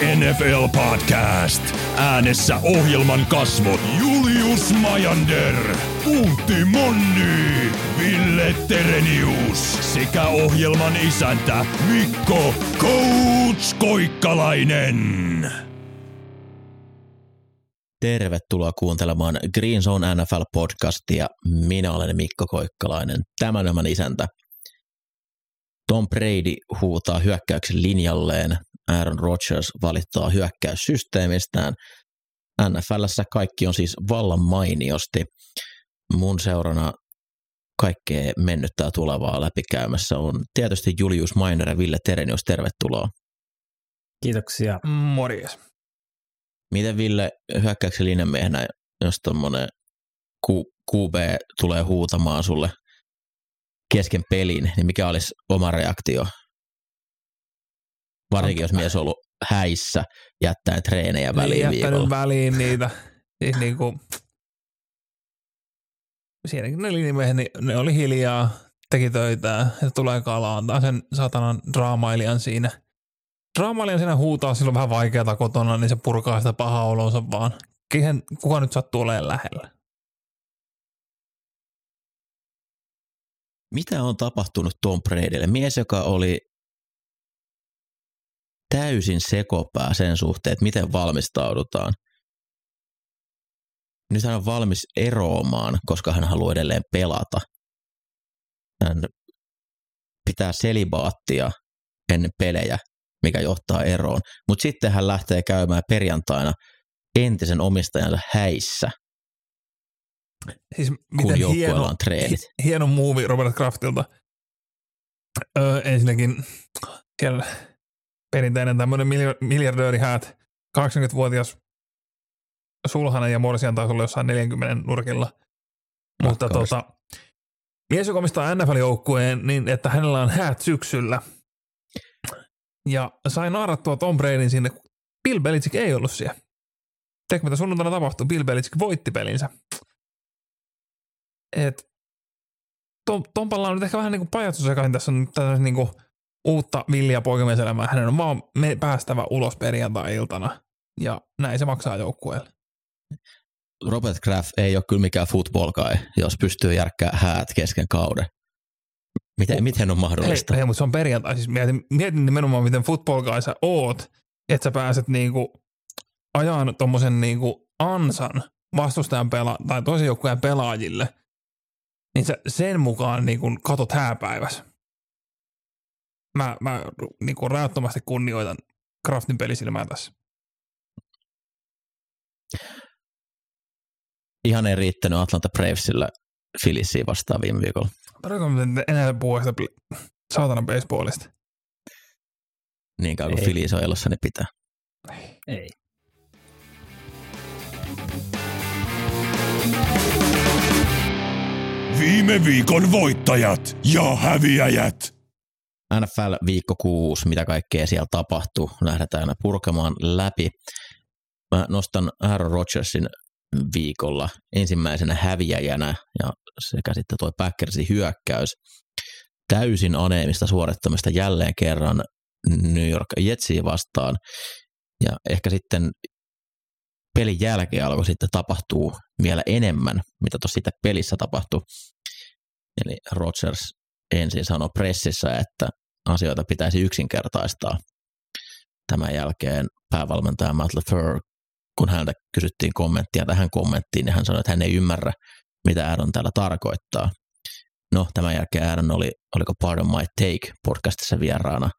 NFL podcast. Äänessä ohjelman kasvot Julius Majander, Puutti Monni, Ville Terenius sekä ohjelman isäntä Mikko Coach Koikkalainen. Tervetuloa kuuntelemaan Green Zone NFL-podcastia. Minä olen Mikko Koikkalainen, tämän ohjelman isäntä. Tom Brady huutaa hyökkäyksen linjalleen, Aaron Rodgers valittaa hyökkäyssysteemistään. NFLssä kaikki on siis vallan mainiosti. Mun seurana kaikkea mennyttää tulevaa läpikäymässä on tietysti Julius Mainer ja Ville Terenius, tervetuloa. Kiitoksia. Morjes. Miten Ville hyökkäyksen linjamiehenä, jos tuommoinen QB tulee huutamaan sulle kesken pelin, niin mikä olisi oma reaktio? Varsinkin jos mies on ollut häissä, jättäen treenejä väliin niin, viikolla. väliin niitä. Siis niinku, siinäkin ne linimiehet, niin ne oli hiljaa, teki töitä ja tulee kalaa, antaa sen satanan draamailijan siinä. Draamailijan siinä huutaa silloin vähän vaikeata kotona, niin se purkaa sitä pahaa olonsa vaan. Kehen, kuka nyt sattuu olemaan lähellä? Mitä on tapahtunut Tom Bradylle? Mies, joka oli täysin sekopää sen suhteen, että miten valmistaudutaan. Nyt hän on valmis eroamaan, koska hän haluaa edelleen pelata. Hän pitää selibaattia ennen pelejä, mikä johtaa eroon. Mutta sitten hän lähtee käymään perjantaina entisen omistajansa häissä, Siis kun miten joukkueella hieno, on treenit. hieno muuvi Robert Kraftilta. Öö, ensinnäkin siellä perinteinen tämmöinen miljardööri häät, 80-vuotias Sulhanen ja Morsian taisi olla jossain 40 nurkilla. Mutta tota, mies, joka omistaa NFL-joukkueen, niin että hänellä on häät syksyllä. Ja sai naarattua Tom Bradyn sinne. Bill Belichick ei ollut siellä. Tiedätkö, mitä sunnuntaina tapahtui? Bill Belichick voitti pelinsä. Et Tom, Tompalla on nyt ehkä vähän niin kuin pajatso sekaisin. Tässä on tällaista niin kuin uutta villiä poikamieselämää. Hänen on vaan päästävä ulos perjantai-iltana. Ja näin se maksaa joukkueelle. Robert Kraft ei ole kyllä mikään football guy, jos pystyy järkkää häät kesken kauden. Miten, miten on mahdollista? Ei, ei, mutta se on perjantai. Siis mietin, mietin nimenomaan, miten football guy sä oot, että sä pääset niinku ajaan tommosen niinku ansan vastustajan pela- tai toisen joukkueen pelaajille, niin sä sen mukaan niinku katot hääpäivässä. Mä, mä niinku rajattomasti kunnioitan Craftin pelisilmää tässä. Ihan ei riittänyt Atlanta Bravesilla Philliesiin vastaan viime viikolla. Tarkoitan miten enää puhua sitä saatana baseballista. Niin kauan kuin. Phillies on elossa, niin pitää. Ei. Viime viikon voittajat ja häviäjät. NFL viikko 6, mitä kaikkea siellä tapahtuu, lähdetään purkamaan läpi. Mä nostan Aaron Rodgersin viikolla ensimmäisenä häviäjänä ja sekä sitten tuo Packersin hyökkäys. Täysin aneemista suorittamista jälleen kerran New York Jetsiä vastaan. Ja ehkä sitten pelin jälkeen alkoi sitten tapahtuu vielä enemmän, mitä tuossa siitä pelissä tapahtui. Eli Rodgers ensin sanoi pressissä, että asioita pitäisi yksinkertaistaa. Tämän jälkeen päävalmentaja Matt LaFleur, kun häntä kysyttiin kommenttia tähän kommenttiin, niin hän sanoi, että hän ei ymmärrä, mitä Aaron täällä tarkoittaa. No, tämän jälkeen Aaron oli, oliko Pardon My Take podcastissa vieraana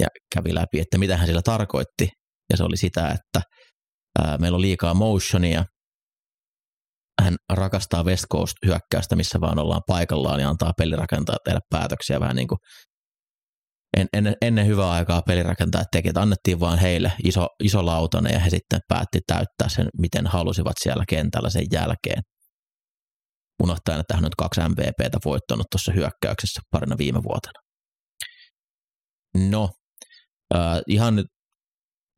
ja kävi läpi, että mitä hän sillä tarkoitti. Ja se oli sitä, että ää, meillä on liikaa motionia, hän rakastaa West Coast-hyökkäystä, missä vaan ollaan paikallaan ja antaa pelirakentaa tehdä päätöksiä vähän niin kuin en, ennen, ennen hyvää aikaa pelirakentajat teki, että annettiin vaan heille iso, iso lautanen ja he sitten päätti täyttää sen, miten halusivat siellä kentällä sen jälkeen. Unohtaen, että hän on nyt kaksi MVPtä voittanut tuossa hyökkäyksessä parina viime vuotena. No, Äh, ihan nyt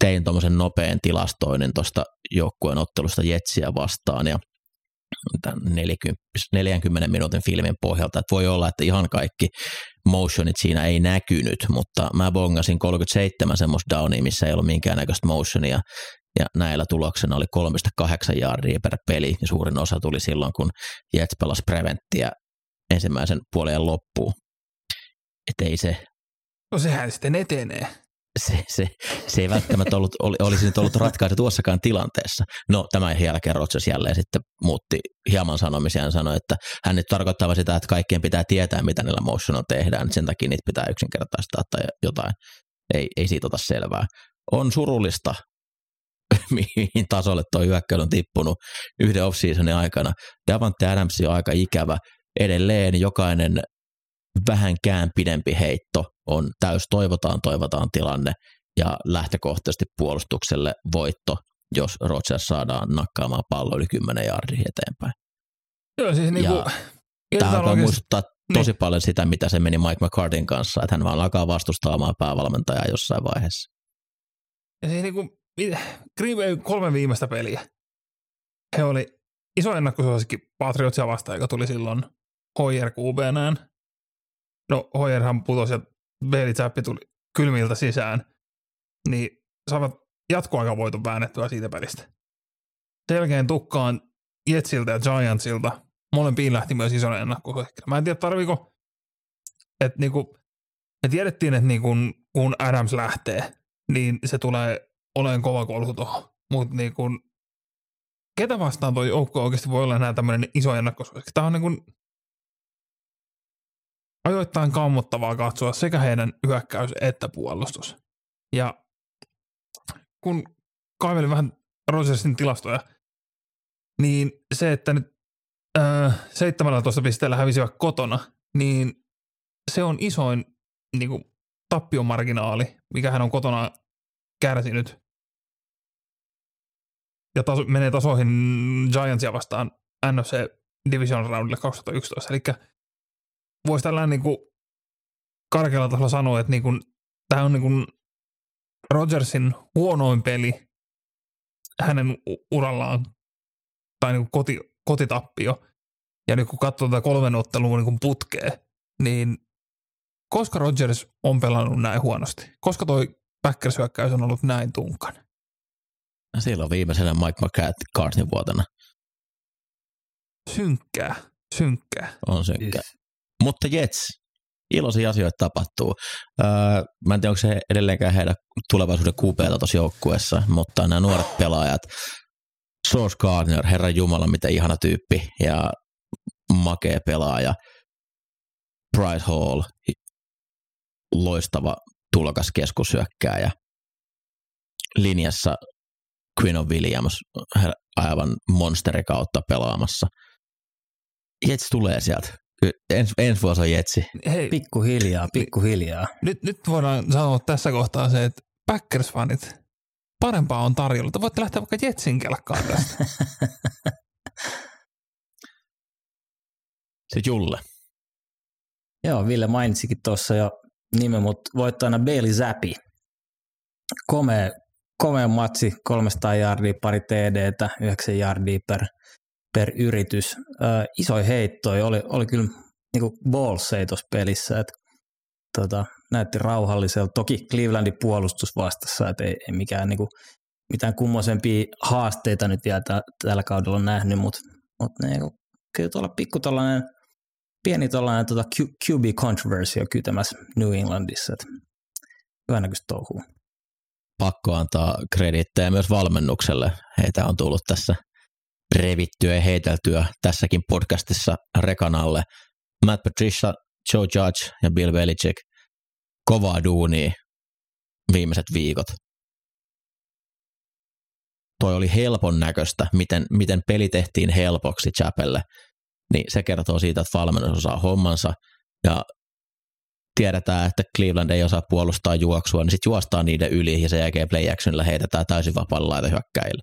tein tuommoisen nopean tilastoinnin tuosta joukkueen ottelusta Jetsiä vastaan ja 40, 40 minuutin filmin pohjalta, että voi olla, että ihan kaikki motionit siinä ei näkynyt, mutta mä bongasin 37 semmoista downia, missä ei ollut minkäännäköistä motionia, ja näillä tuloksena oli 3,8 jardia per peli, ja suurin osa tuli silloin, kun Jets pelasi preventtiä ensimmäisen puolen loppuun. Että ei se... No sehän sitten etenee se, se, se ei välttämättä ollut, oli, olisi nyt ollut ratkaisu tuossakaan tilanteessa. No tämän jälkeen Rodgers jälleen sitten muutti hieman sanomisia ja sanoi, että hän nyt tarkoittaa sitä, että kaikkien pitää tietää, mitä niillä motion tehdään, sen takia niitä pitää yksinkertaistaa tai jotain. Ei, ei siitä ota selvää. On surullista, mihin tasolle tuo hyökkäys on tippunut yhden off-seasonin aikana. Davante Adams on aika ikävä. Edelleen jokainen vähänkään pidempi heitto on täys toivotaan, toivotaan tilanne ja lähtökohtaisesti puolustukselle voitto, jos Rodgers saadaan nakkaamaan pallo yli 10 jardia eteenpäin. Joo, siis niin kuin, Tämä alkaa oikeasti... muistuttaa tosi niin. paljon sitä, mitä se meni Mike McCartin kanssa, että hän vaan alkaa vastustamaan päävalmentajaa jossain vaiheessa. Ja siis niin kuin, Green Bay kolme viimeistä peliä. He oli iso ennakkosuosikki Patriotsia vastaan, joka tuli silloin Hoyer QBnään. No Hoyerhan putosi ja Bailey Zappi tuli kylmiltä sisään, niin saavat jatkoaikavoiton väännettyä siitä pelistä. Selkeän tukkaan Jetsiltä ja Giantsilta molempiin lähti myös ison ennakkosuosikki. Mä en tiedä, tarviko, että niinku, me tiedettiin, että niinku, kun Adams lähtee, niin se tulee olemaan kova kolhu tuohon. Mutta niinku, ketä vastaan toi joukko oikeasti voi olla enää tämmöinen iso ennakkosuosikki? Tämä on niinku, ajoittain kammottavaa katsoa sekä heidän hyökkäys että puolustus. Ja kun kaivelin vähän Rogersin tilastoja, niin se, että nyt äh, 17 pisteellä hävisivät kotona, niin se on isoin niin kuin, tappiomarginaali, mikä hän on kotona kärsinyt. Ja taso, menee tasoihin Giantsia vastaan NFC Division Roundille 2011. Eli voisi tällainen niin kuin karkealla tasolla sanoa, että niin kuin, tämä on niin kuin Rodgersin huonoin peli hänen urallaan, tai niin kuin koti, kotitappio. Ja nyt kun katsoo tätä kolmen ottelua niin kuin putkee, niin koska Rodgers on pelannut näin huonosti? Koska toi packers on ollut näin tunkan? No silloin viimeisenä Mike McCartney vuotena. Synkkää, synkkää. On synkkää. Mutta Jets, iloisia asioita tapahtuu. Öö, mä en tiedä, onko se edelleenkään heidän tulevaisuuden kuupeita tuossa joukkueessa, mutta nämä nuoret pelaajat, Source Gardner, herran jumala, mitä ihana tyyppi ja makea pelaaja, Bryce Hall, loistava tulokas keskusyökkääjä, linjassa Queen of Williams, aivan monsteri kautta pelaamassa. Jets tulee sieltä ens, ensi vuosi on Jetsi. Hei, pikkuhiljaa, pikkuhiljaa. Nyt, nyt voidaan sanoa tässä kohtaa se, että Packers-fanit, parempaa on tarjolla. Te voitte lähteä vaikka Jetsin kelkkaan tästä. Sitten Julle. Joo, Ville mainitsikin tuossa jo nimen, mutta voittajana Bailey Zappi. Komea, komea matsi, 300 jardia, pari TDtä, 9 jardia per per yritys. Ö, isoja heittoja oli, oli kyllä niin ballsei tuossa pelissä, että tota, näytti rauhalliselta. Toki Clevelandin puolustus vastassa, että ei, ei mikään niin kuin, mitään kummosempia haasteita nyt vielä t- tällä kaudella on nähnyt, mutta mut, niin kuin, kyllä tuolla pikku tollainen, pieni tuollainen tota QB controversy on kytämässä New Englandissa, että hyvänäköistä touhua. Pakko antaa krediittejä myös valmennukselle. Heitä on tullut tässä revittyä ja heiteltyä tässäkin podcastissa rekanalle. Matt Patricia, Joe Judge ja Bill Belichick kovaa duunia viimeiset viikot. Toi oli helpon näköistä, miten, miten peli tehtiin helpoksi Chapelle. Niin se kertoo siitä, että valmennus osaa hommansa ja tiedetään, että Cleveland ei osaa puolustaa juoksua, niin sitten juostaan niiden yli ja sen jälkeen play actionilla heitetään täysin vapaalla laitahyökkäillä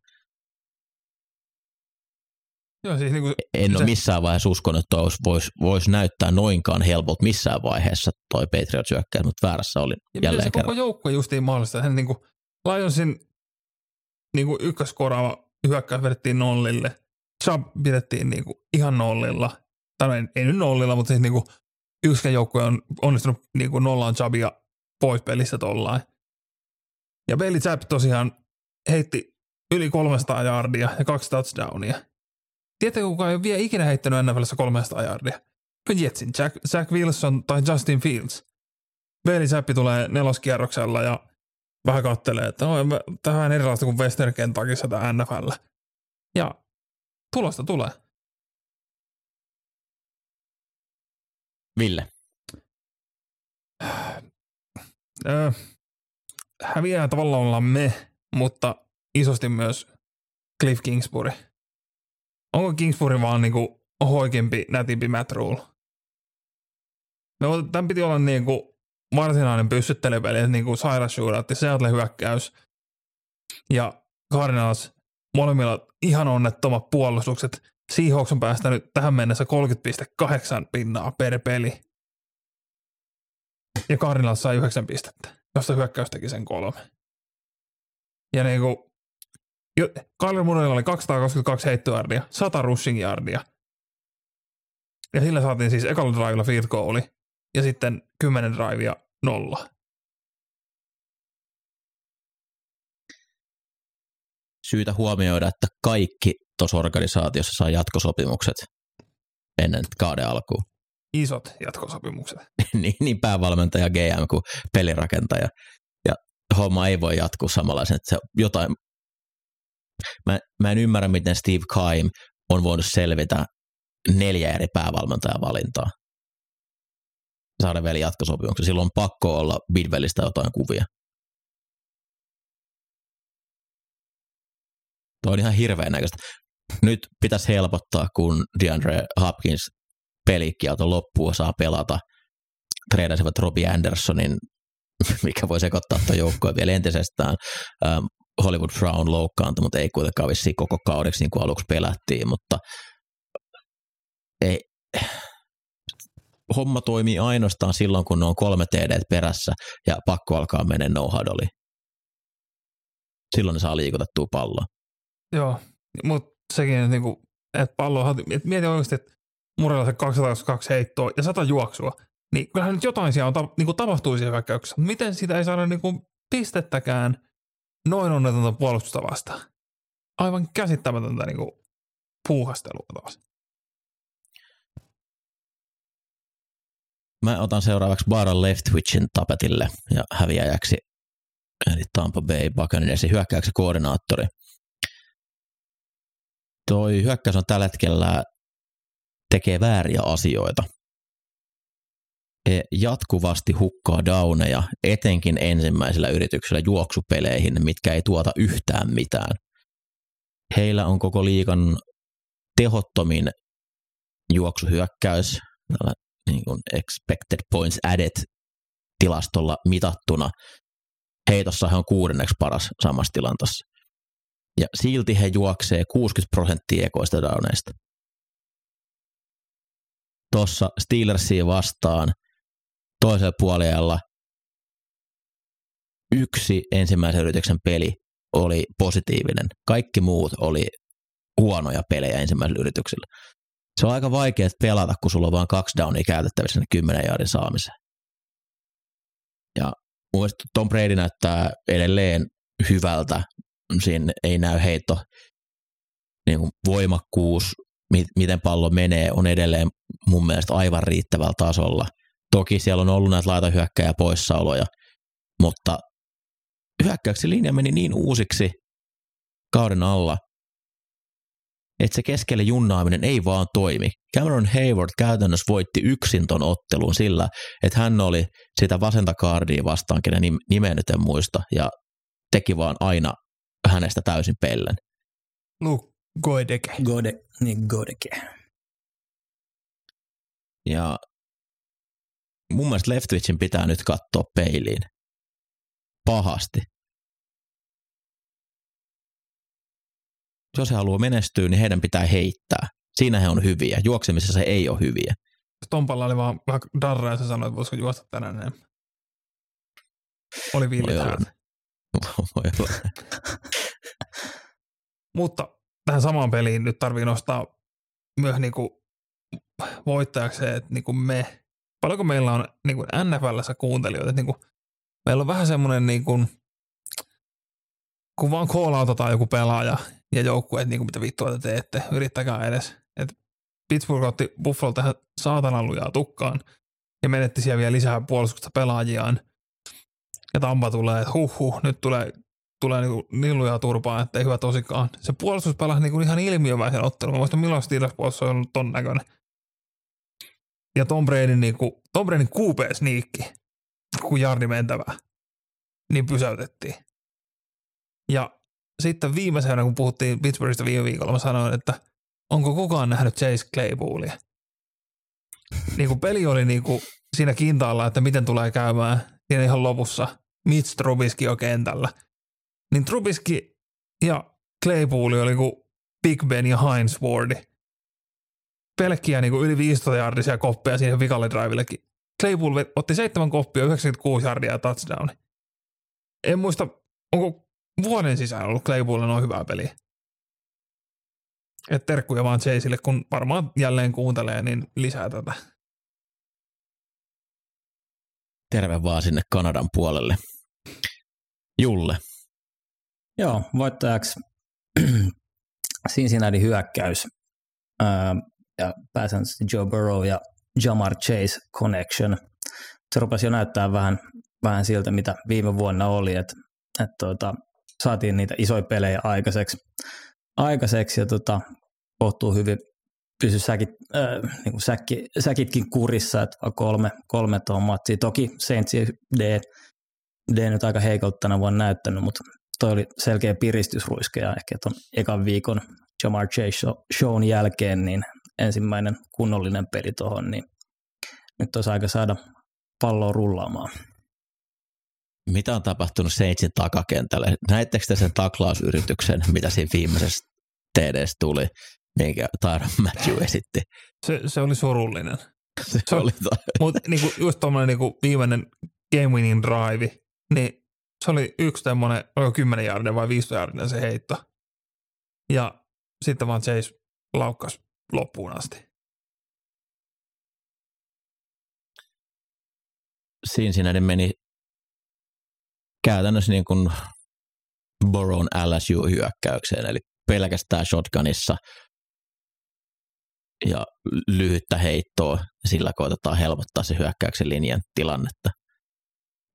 Joo, siis niinku, En se- ole missään vaiheessa uskonut, että voisi vois, vois näyttää noinkaan helpolta missään vaiheessa toi Patriots hyökkäys, mutta väärässä oli ja jälleen se kerran. koko joukkue justiin mahdollista. Hän niinku, Lionsin niinku ykköskoraava hyökkäys vedettiin nollille. Chubb pidettiin niinku ihan nollilla. Tai no ei, ei nyt nollilla, mutta siis niinku yksikään joukkue on onnistunut niinku nollaan Chubbia pois pelistä tollain. Ja Bailey Zapp tosiaan heitti yli 300 yardia ja kaksi touchdownia. Tiedätkö, kuka ei ole vielä ikinä heittänyt NFLssä 300 yardia? Jetsin, Jack, Jack Wilson tai Justin Fields. Bailey Zappi tulee neloskierroksella ja vähän kattelee, että no, mä- tämä on vähän erilaista kuin Western Kentuckyssa tämä NFL. Ja tulosta tulee. Ville, Öö, häviää tavallaan ollaan me, mutta isosti myös Cliff Kingsbury. Onko Kingsbury vaan niinku hoikempi, nätimpi Matt Rule? Voit- Tämän piti olla niinku varsinainen pyssyttelypeli, niinku sairas shootoutti, Seattle hyökkäys ja Cardinals molemmilla ihan onnettomat puolustukset. Seahawks on päästänyt tähän mennessä 30,8 pinnaa per peli. Ja Cardinals sai 9 pistettä, josta hyökkäys teki sen kolme. Ja niinku, jo, Kyler Murraylla oli 222 heittojardia, 100 rushing yardia. Ja sillä saatiin siis ekalla drivella field goali ja sitten 10 drivea nolla. syytä huomioida, että kaikki tuossa organisaatiossa saa jatkosopimukset ennen kauden alkuun. Isot jatkosopimukset. niin, niin päävalmentaja, GM kuin pelirakentaja. Ja homma ei voi jatkuu samanlaisen, että se jotain... Mä, mä en ymmärrä, miten Steve Kaim on voinut selvitä neljä eri päävalmentajan valintaa. Saada vielä jatkosopimuksen. Silloin on pakko olla Bidwellistä jotain kuvia. Tuo on ihan hirveän näköistä. Nyt pitäisi helpottaa, kun DeAndre Hopkins pelikielto loppuu saa pelata. Treidasivat Robbie Andersonin, mikä voi sekoittaa tuon joukkoon vielä entisestään. Hollywood Brown loukkaantui, mutta ei kuitenkaan vissiin koko kaudeksi niin kuin aluksi pelättiin, mutta ei, homma toimii ainoastaan silloin, kun ne on kolme TD perässä ja pakko alkaa mennä no huddle Silloin ne saa liikutettua palloa. Joo, mutta sekin, että niinku, et pallo, et mieti oikeasti, että Murella se 202 heittoa ja 100 juoksua, niin kyllähän nyt jotain siellä on, niinku tapahtuu siellä hyökkäyksessä. Miten sitä ei saada niinku pistettäkään noin onnetonta puolustusta vastaan? Aivan käsittämätöntä niinku puuhastelua taas. Mä otan seuraavaksi Baron Leftwichin tapetille ja häviäjäksi, eli Tampa Bay Buccaneersin hyökkäyksen koordinaattori. Toi hyökkäys on tällä hetkellä tekee vääriä asioita. He jatkuvasti hukkaa downeja, etenkin ensimmäisellä yrityksellä juoksupeleihin, mitkä ei tuota yhtään mitään. Heillä on koko liikan tehottomin juoksuhyökkäys, niin kuin expected points added tilastolla mitattuna. Heitossa he on kuudenneksi paras samassa tilanteessa. Ja silti he juoksee 60 prosenttia ekoista downeista. Tuossa Steelersia vastaan toisella puolella yksi ensimmäisen yrityksen peli oli positiivinen. Kaikki muut oli huonoja pelejä ensimmäisellä yrityksellä. Se on aika vaikea pelata, kun sulla on vain kaksi downia käytettävissä sinne 10 jaardin saamiseen. Ja mun mielestä Tom Brady näyttää edelleen hyvältä. Siinä ei näy heitto niin kuin voimakkuus, mi- miten pallo menee, on edelleen mun mielestä aivan riittävällä tasolla. Toki siellä on ollut näitä laitahyökkäjä poissaoloja, mutta hyökkäyksen linja meni niin uusiksi kauden alla, että se keskelle junnaaminen ei vaan toimi. Cameron Hayward käytännössä voitti yksin ton ottelun sillä, että hän oli sitä vasenta kaardia vastaan, kenen nim- nimeä nyt en muista, ja teki vaan aina hänestä täysin pellen. Luke Goedeke. Gode, niin Godeke. Ja mun mielestä Leftwichin pitää nyt katsoa peiliin. Pahasti. jos he haluaa menestyä, niin heidän pitää heittää. Siinä he on hyviä. Juoksemisessa he ei ole hyviä. Tompalla oli vaan vähän darra ja se sanoi, että voisiko juosta tänään enemmän. Oli häät. Voi olla. Mutta tähän samaan peliin nyt tarvii nostaa myös niinku voittajaksi se, että niinku me, paljonko meillä on niinku NFLssä kuuntelijoita, että niinku, meillä on vähän semmoinen niinku, kun vaan call joku pelaaja ja joukkue, että niinku, mitä vittua te teette, yrittäkää edes. Et Pittsburgh otti Buffalo tähän saatanan lujaa tukkaan ja menetti siellä vielä lisää puolustusta pelaajiaan. Ja Tampa tulee, että huh, huh nyt tulee tulee niinku niin lujaa turpaa, että ei hyvä tosikaan. Se puolustus pelasi niinku ihan ilmiömäisen ottelun. Mä muistan, milloin Steelers puolustus on ollut ton näköinen. Ja Tom Bradyn, niinku, Tom Bradyn QB-sniikki, kun jardi mentävää, niin pysäytettiin. Ja sitten viimeisenä, kun puhuttiin Pittsburghista viime viikolla, mä sanoin, että onko kukaan nähnyt Chase Claypoolia? Niin kuin peli oli niin kuin siinä kintaalla, että miten tulee käymään siinä ihan lopussa. Mitch Trubisky on kentällä niin Trubiski ja Claypool oli kuin Big Ben ja Heinz Wardi. Pelkkiä niin kuin yli 15 jardisia koppeja siihen vikalle drivillekin. Claypool vet- otti 7 koppia, 96 yardia ja touchdown. En muista, onko vuoden sisään ollut Claypoolilla noin hyvää peliä. Et terkkuja vaan Chaseille, kun varmaan jälleen kuuntelee, niin lisää tätä. Terve vaan sinne Kanadan puolelle. Julle, Joo, voittajaksi Cincinnati hyökkäys ää, ja pääsen Joe Burrow ja Jamar Chase connection. Se rupesi jo näyttää vähän, vähän siltä, mitä viime vuonna oli, että et tota, saatiin niitä isoja pelejä aikaiseksi, aikaiseksi ja tota, kohtuu hyvin pysy säkit, äh, niin säkki, säkitkin kurissa, että kolme, kolme tuohon matsiin. Toki Saints D, D nyt aika heikolta tänä vuonna näyttänyt, mutta toi oli selkeä piristysruiske ja ehkä tuon ekan viikon Jamar Chase shown jälkeen niin ensimmäinen kunnollinen peli tuohon, niin nyt olisi aika saada palloa rullaamaan. mitä on tapahtunut Seitsin takakentälle? Näittekö te sen taklausyrityksen, mitä siinä viimeisessä TDS tuli, minkä Tyron Matthew esitti? Se, se oli surullinen. Se, Se- oli to- Mutta niinku, just tuommoinen niinku viimeinen game winning drive, niin se oli yksi tämmöinen, oliko 10 jardia vai 15 jardia se heitto. Ja sitten vaan Chase laukkas loppuun asti. Cincinnati meni käytännössä niin kuin Borough LSU-hyökkäykseen, eli pelkästään shotgunissa ja lyhyttä heittoa, ja sillä koitetaan helpottaa se hyökkäyksen linjan tilannetta.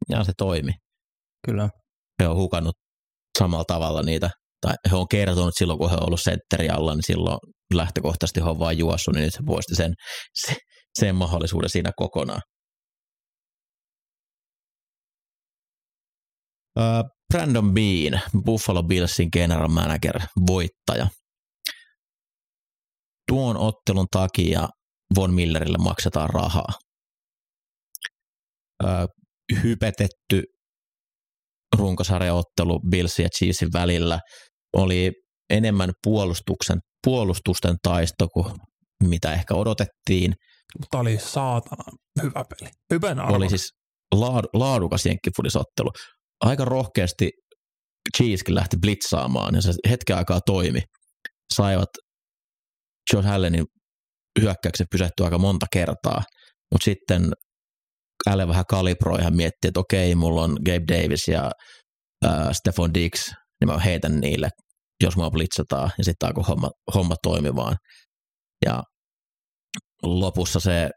Ja se toimi. Kyllä. He on hukannut samalla tavalla niitä, tai he on kertonut silloin, kun he on ollut sentteri alla, niin silloin lähtökohtaisesti on vain juossut, niin nyt se poisti sen, se, sen mahdollisuuden siinä kokonaan. Brandon Bean, Buffalo Billsin general manager, voittaja. Tuon ottelun takia Von Millerille maksetaan rahaa. Hypetetty runkosarjaottelu Billsin ja Chiefsin välillä oli enemmän puolustuksen, puolustusten taisto kuin mitä ehkä odotettiin. Mutta oli saatana hyvä peli. Hyvän arvon. Oli siis laad, laadukas jenkkifudisottelu. Aika rohkeasti Chiefskin lähti blitzaamaan ja se hetken aikaa toimi. Saivat Josh Allenin hyökkäyksen pysähtyä aika monta kertaa, mutta sitten Allen vähän kalibroi ja miettii, että okei, mulla on Gabe Davis ja äh, Stefan Dix, niin mä heitän niille, jos mua blitzataan, ja sitten alkoi homma, homma toimimaan. Ja lopussa se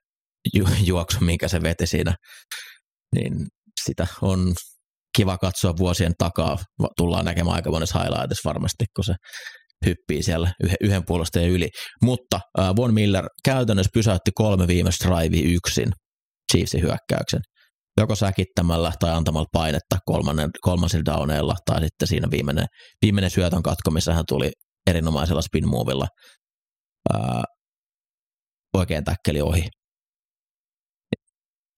ju- juoksu, minkä se veti siinä, niin sitä on kiva katsoa vuosien takaa. Tullaan näkemään aika monessa highlightissa varmasti, kun se hyppii siellä yhden, yhden puolustajan yli. Mutta äh, Von Miller käytännössä pysäytti kolme viimeistä drivea yksin Chiefsin hyökkäyksen. Joko säkittämällä tai antamalla painetta kolmannen, kolmansilla downeilla tai sitten siinä viimeinen, viimeinen syötön katko, missä hän tuli erinomaisella spin movilla ää, oikein täkkeli ohi.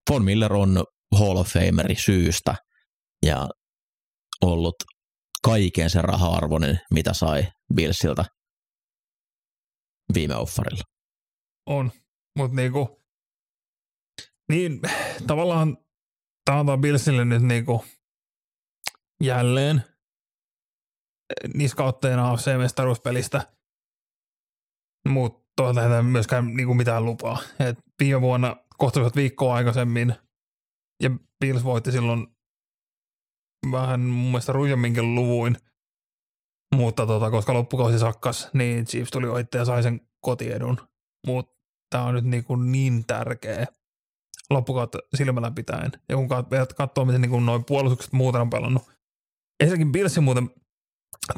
Von Miller on Hall of Fameri syystä ja ollut kaiken sen raha-arvoinen, mitä sai Billsiltä viime offarilla. On, mutta niinku, niin tavallaan tämä Billsille nyt niinku jälleen niskautteena AFC-mestaruuspelistä, mutta toisaalta ei myöskään niinku mitään lupaa. Et viime vuonna kohtuulliset viikkoa aikaisemmin ja Bills voitti silloin vähän mun mielestä rujemminkin luvuin, mutta tota, koska loppukausi sakkas, niin Chiefs tuli oitte ja sai sen kotiedun. Mutta tämä on nyt niin, kuin niin tärkeä loppukautta silmällä pitäen. Ja kun katsoo, miten niin noin puolustukset muuten on pelannut. Ensinnäkin Bills muuten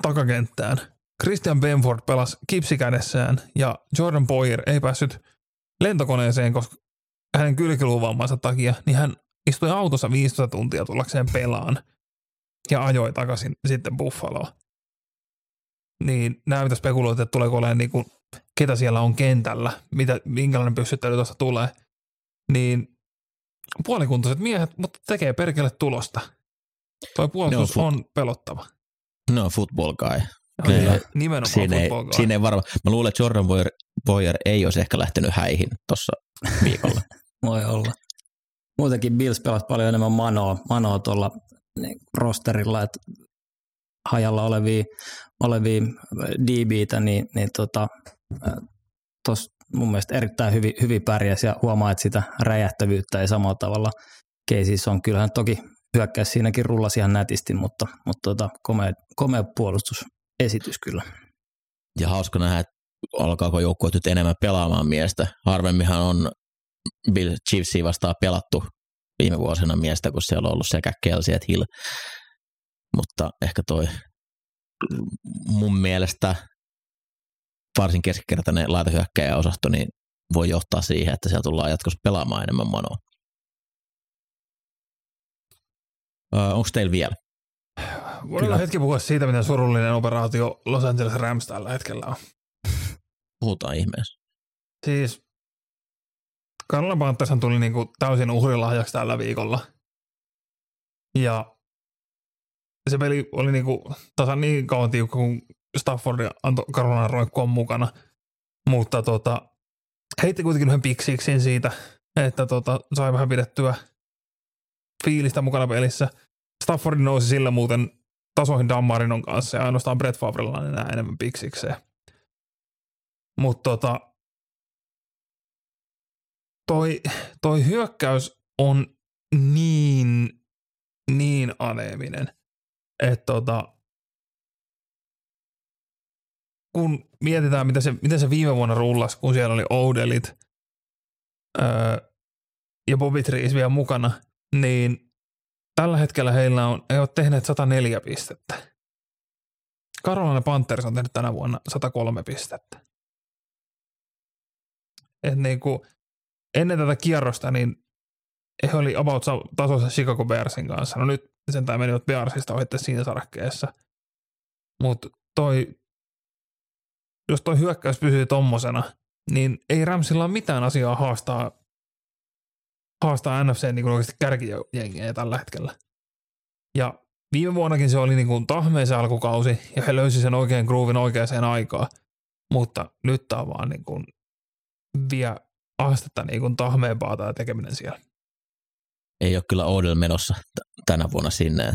takakenttään. Christian Benford pelasi kipsi kädessään ja Jordan Boyer ei päässyt lentokoneeseen, koska hänen kylkiluvammansa takia, niin hän istui autossa 15 tuntia tullakseen pelaan ja ajoi takaisin sitten Buffaloon. Niin nämä mitä spekuloitiin, että tuleeko olemaan niin kuin, ketä siellä on kentällä, mitä, minkälainen pyssyttely tuosta tulee, niin puolikuntoiset miehet, mutta tekee perkele tulosta. Tuo puolustus no, on, on pelottava. No football guy. Kyllä, nimenomaan siinä football ei, guy. Siinä ei varma. Mä luulen, että Jordan Boyer, Boyer ei olisi ehkä lähtenyt häihin tuossa viikolla. Voi olla. Muutenkin Bills pelasi paljon enemmän manoa, manoa tuolla niin rosterilla, että hajalla olevia, olevia DBitä, niin, niin tota, tuossa mun mielestä erittäin hyvin, hyvin pärjäsi ja huomaa, että sitä räjähtävyyttä ei samalla tavalla keisissä on. Kyllähän toki hyökkäys siinäkin rullasi ihan nätisti, mutta, mutta tota, komea, komea puolustusesitys kyllä. Ja hauska nähdä, että alkaako joukkue nyt enemmän pelaamaan miestä. Harvemminhan on Bill Chiefsia vastaan pelattu viime vuosina miestä, kun siellä on ollut sekä Kelsey että Hill. Mutta ehkä toi mun mielestä varsin keskikertainen laitahyökkäjä osasto, niin voi johtaa siihen, että siellä tullaan jatkossa pelaamaan enemmän manoa. Onko teillä vielä? Voidaan hetki puhua siitä, miten surullinen operaatio Los Angeles Rams tällä hetkellä on. Puhutaan ihmeessä. Siis Carolina Panthers tuli niinku täysin uhrilahjaksi tällä viikolla. Ja se peli oli niinku tasan niin kauan tiukka, kun Stafford antoi Carolina roikkua mukana. Mutta tota, heitti kuitenkin yhden piksiksin siitä, että tota, sai vähän pidettyä fiilistä mukana pelissä. Stafford nousi sillä muuten tasoihin Dan Marinon kanssa ja ainoastaan Brett Favrella on enää enemmän piksikseen. Mutta tota, toi, toi hyökkäys on niin, niin aneeminen, että tota, kun mietitään, mitä se, miten se viime vuonna rullasi, kun siellä oli Oudelit öö, ja Bobby Trees vielä mukana, niin tällä hetkellä heillä on, he ovat tehneet 104 pistettä. Carolina Panthers on tehnyt tänä vuonna 103 pistettä. Et niin kuin, ennen tätä kierrosta, niin he oli about tasossa Chicago Bearsin kanssa. No nyt sentään menivät Bearsista ohitte siinä sarakkeessa. Mutta toi, jos toi hyökkäys pysyy tommosena, niin ei Ramsilla ole mitään asiaa haastaa, haastaa NFC niin oikeasti kärkijengiä tällä hetkellä. Ja viime vuonnakin se oli niin kuin tahmeen se alkukausi ja he löysi sen oikein groovin oikeaan aikaan. Mutta nyt tämä on vaan niin kuin vie astetta niin kuin tahmeempaa tämä tekeminen siellä. Ei ole kyllä Odell menossa t- tänä vuonna sinne.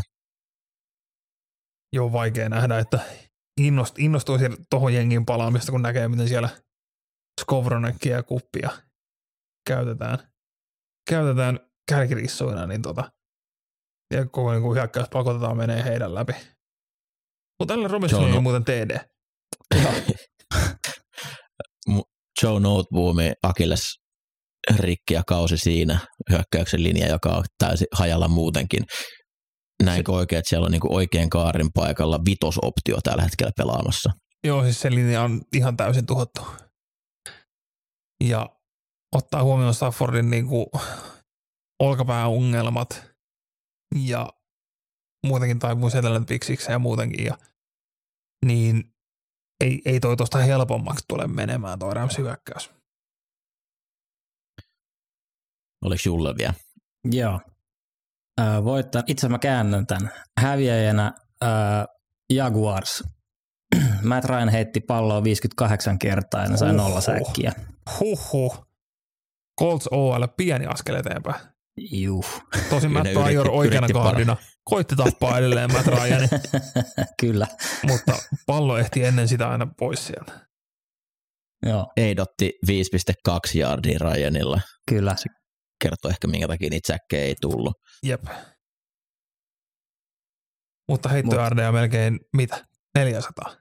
Joo, vaikea nähdä, että innost, innostuisi tuohon jengin palaamista, kun näkee, miten siellä Skowronekkia ja kuppia käytetään, käytetään kärkirissuina, niin tota, ja koko niin hyökkäys pakotetaan menee heidän läpi. Mutta tällä Robinson on muuten TD. Joe Noteboomi, Akilles rikki ja kausi siinä, hyökkäyksen linja, joka on täysin hajalla muutenkin. Näinkö oikein, että siellä on niin oikein kaarin paikalla vitosoptio tällä hetkellä pelaamassa? Joo, siis se linja on ihan täysin tuhottu. Ja ottaa huomioon Staffordin niin kuin olkapääongelmat ja muutenkin taipuu setelän piksiksi ja muutenkin. Ja, niin ei, ei toi tuosta helpommaksi tule menemään toi Rams hyökkäys. Oliko Julle vielä? Joo. Äh, voittaa, itse mä käännän tämän. Häviäjänä äh, Jaguars. Matt Ryan heitti palloa 58 kertaa ja ne sai nolla säkkiä. Huhhuh. Colts OL pieni askel eteenpäin. Juh. Tosin Matt yritti- oikeana kaardina koitti tappaa edelleen Matt Ryanin, Kyllä. mutta pallo ehti ennen sitä aina pois sieltä. Joo, Eidotti 5,2 yardia Ryanilla. kyllä. Kertoo ehkä minkä takia niitä säkkejä ei tullut. Jep. Mutta heittojardeja melkein mitä? 400.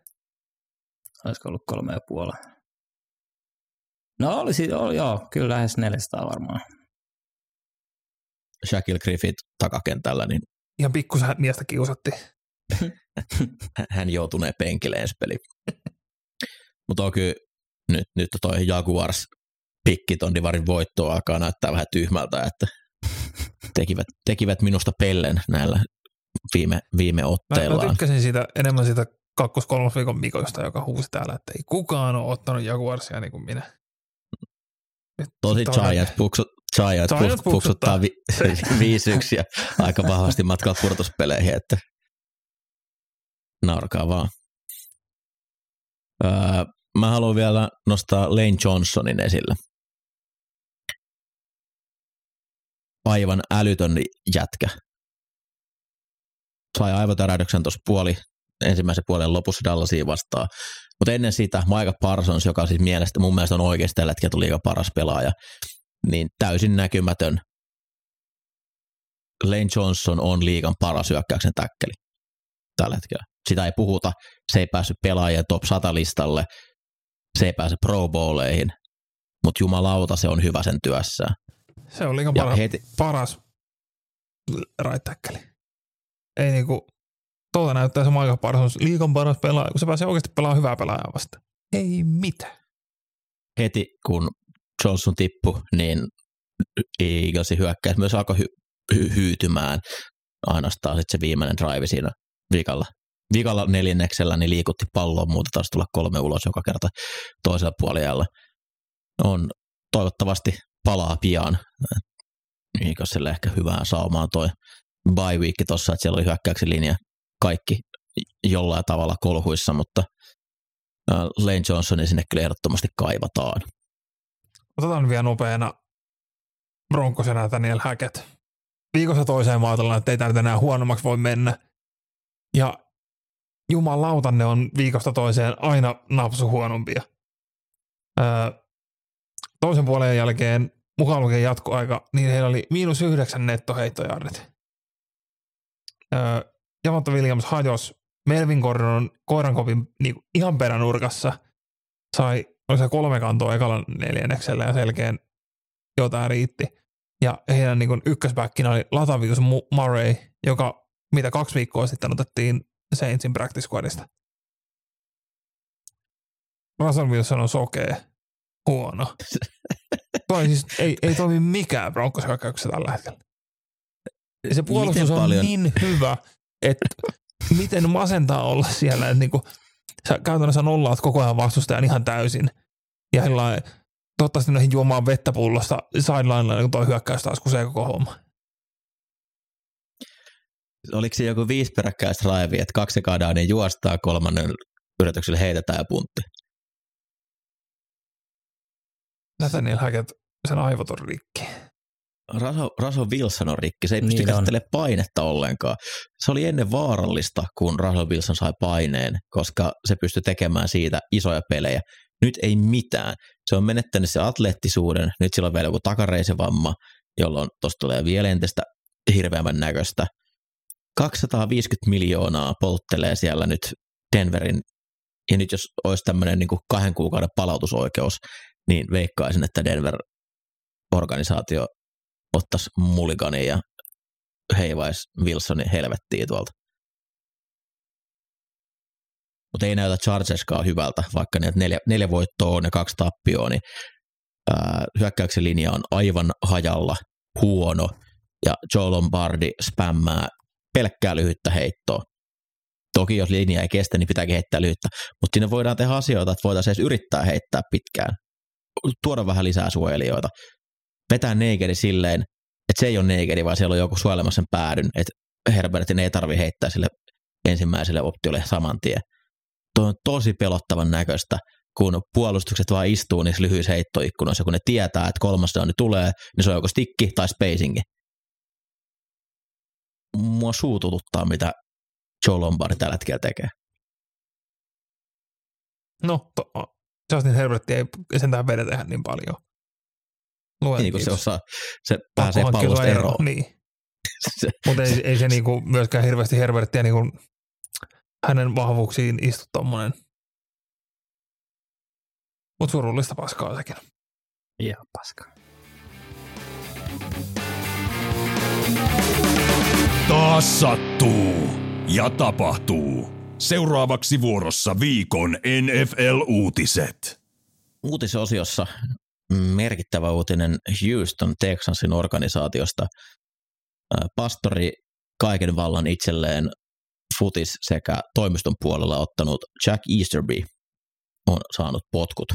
Olisiko ollut kolme ja puoli? No olisi, oli, joo, kyllä lähes 400 varmaan. Shaquille Griffith takakentällä, niin Ihan pikkusen miestä kiusatti. hän joutunee penkille ensi peli. Mutta on kyllä nyt, nyt toi Jaguars pikki ton Divarin voittoa alkaa näyttää vähän tyhmältä, että tekivät, tekivät minusta pellen näillä viime, viime Mä, mä otteillaan. tykkäsin siitä enemmän siitä kakkos viikon Mikoista, joka huusi täällä, että ei kukaan ole ottanut Jaguarsia niin kuin minä. Nyt Tosi Giants, puksu, Giants, Giants puksuttaa vi, 5-1 ja aika vahvasti matkalla purtuspeleihin, että naurakaa vaan. Öö, mä haluan vielä nostaa Lane Johnsonin esille. Aivan älytön jätkä. Sai aivotärähdyksen tuossa puoli, ensimmäisen puolen lopussa Dallasia vastaan. Mutta ennen sitä Micah Parsons, joka siis mielestä, mun mielestä on oikeasti tällä hetkellä liiga paras pelaaja, niin täysin näkymätön. Lane Johnson on liigan paras hyökkäyksen täkkeli tällä hetkellä. Sitä ei puhuta, se ei päässyt pelaajien top 100 listalle, se ei pääse Pro Bowleihin, mutta jumalauta se on hyvä sen työssään. Se on liikan Ja paras, heti, paras right tackle. Ei niinku, tuolta näyttää se Michael Parsons liikan paras pelaaja, kun se pääsee oikeasti pelaamaan hyvää pelaajaa vasta. Ei mitään. heti kun Johnson tippui, niin Eaglesin hyökkäys myös alkoi hy- hy- hyytymään. Ainoastaan sitten se viimeinen drive siinä vikalla. Vikalla neljänneksellä niin liikutti palloa, muuta taas tulla kolme ulos joka kerta toisella puolella. On toivottavasti palaa pian. Eaglesille ehkä hyvää saumaa toi bye week tuossa, että siellä oli hyökkäyksen linja kaikki jollain tavalla kolhuissa, mutta Lane Johnsonin sinne kyllä ehdottomasti kaivataan. Otetaan vielä nopeana Broncos ja Nathaniel Hackett. Viikossa toiseen mä ajatellaan, että ei tämä nyt enää huonommaksi voi mennä. Ja jumalauta ne on viikosta toiseen aina napsu huonompia. Öö, toisen puolen jälkeen, mukaan lukien jatkoaika, niin heillä oli miinus yhdeksän nettoheittojardit. Öö, Williams hajos Melvin Gordon koirankopin niin ihan peränurkassa. Sai se kolme kantoa ekalla neljänneksellä ja selkeän jotain riitti. Ja heidän niin ykkösbackinä oli Latavius Mu- Murray, joka mitä kaksi viikkoa sitten otettiin Saintsin practice squadista. Russell Wilson on sokea. Huono. Toi siis ei, ei toimi mikään Broncos hyökkäyksessä tällä hetkellä. Se puolustus Miten on paljon- niin hyvä, että miten masentaa olla siellä, että niinku, sä käytännössä nollaat koko ajan vastustajan ihan täysin. Ja sellainen, toivottavasti noihin juomaan vettä pullosta sidelinella, kun tuo hyökkäys taas kusee koko homma. Oliko se joku viisi peräkkäistä raivi, että kaksi kadaa, niin juostaa kolmannen yritykselle heitetään ja puntti. Nathaniel Hackett, sen aivot on rikki. Raso, Raso Wilson on rikki, se ei pysty Niin on. käsittelemään painetta ollenkaan. Se oli ennen vaarallista, kun Raso Wilson sai paineen, koska se pystyi tekemään siitä isoja pelejä. Nyt ei mitään. Se on menettänyt se atleettisuuden, nyt sillä on vielä joku takareisevamma, jolloin tuosta tulee vielä entistä hirveämmän näköistä. 250 miljoonaa polttelee siellä nyt Denverin, ja nyt jos olisi tämmöinen niin kuin kahden kuukauden palautusoikeus, niin veikkaisin, että Denver-organisaatio ottaisi Mulliganin ja heivais Wilsonin helvettiin tuolta. Mutta ei näytä Chargerskaan hyvältä, vaikka ne neljä, neljä voittoa on ja kaksi tappioa, niin ää, hyökkäyksen linja on aivan hajalla, huono, ja Joe Lombardi spämmää pelkkää lyhyttä heittoa. Toki jos linja ei kestä, niin pitääkin heittää lyhyttä, mutta sinne voidaan tehdä asioita, että voitaisiin edes yrittää heittää pitkään. Tuoda vähän lisää suojelijoita. Vetää neikeri silleen, että se ei ole neikeri, vaan siellä on joku suojelemassa sen päädyn, että Herbertin ei tarvi heittää sille ensimmäiselle optiolle saman tien. Tuo on tosi pelottavan näköistä, kun puolustukset vaan istuu niissä lyhyissä heittoikkunoissa, kun ne tietää, että kolmas downi tulee, niin se on joko stikki tai spacingi. Mua suutututtaa, mitä Joe Lombardi tällä hetkellä tekee. No, Justin Herbert ei sentään vedetä ihan niin paljon. Luen niin, kun se, osaa, se pääsee pallosta eroon. eroon. Niin. Mutta ei, ei se niinku myöskään hirveästi Herbertia niinku hänen vahvuuksiin istu tommonen. Mutta surullista paskaa sekin. Ihan paska. Taas sattuu ja tapahtuu. Seuraavaksi vuorossa viikon NFL-uutiset. Uutisosiossa merkittävä uutinen Houston Texansin organisaatiosta. Pastori kaiken vallan itselleen futis sekä toimiston puolella ottanut Jack Easterby on saanut potkut.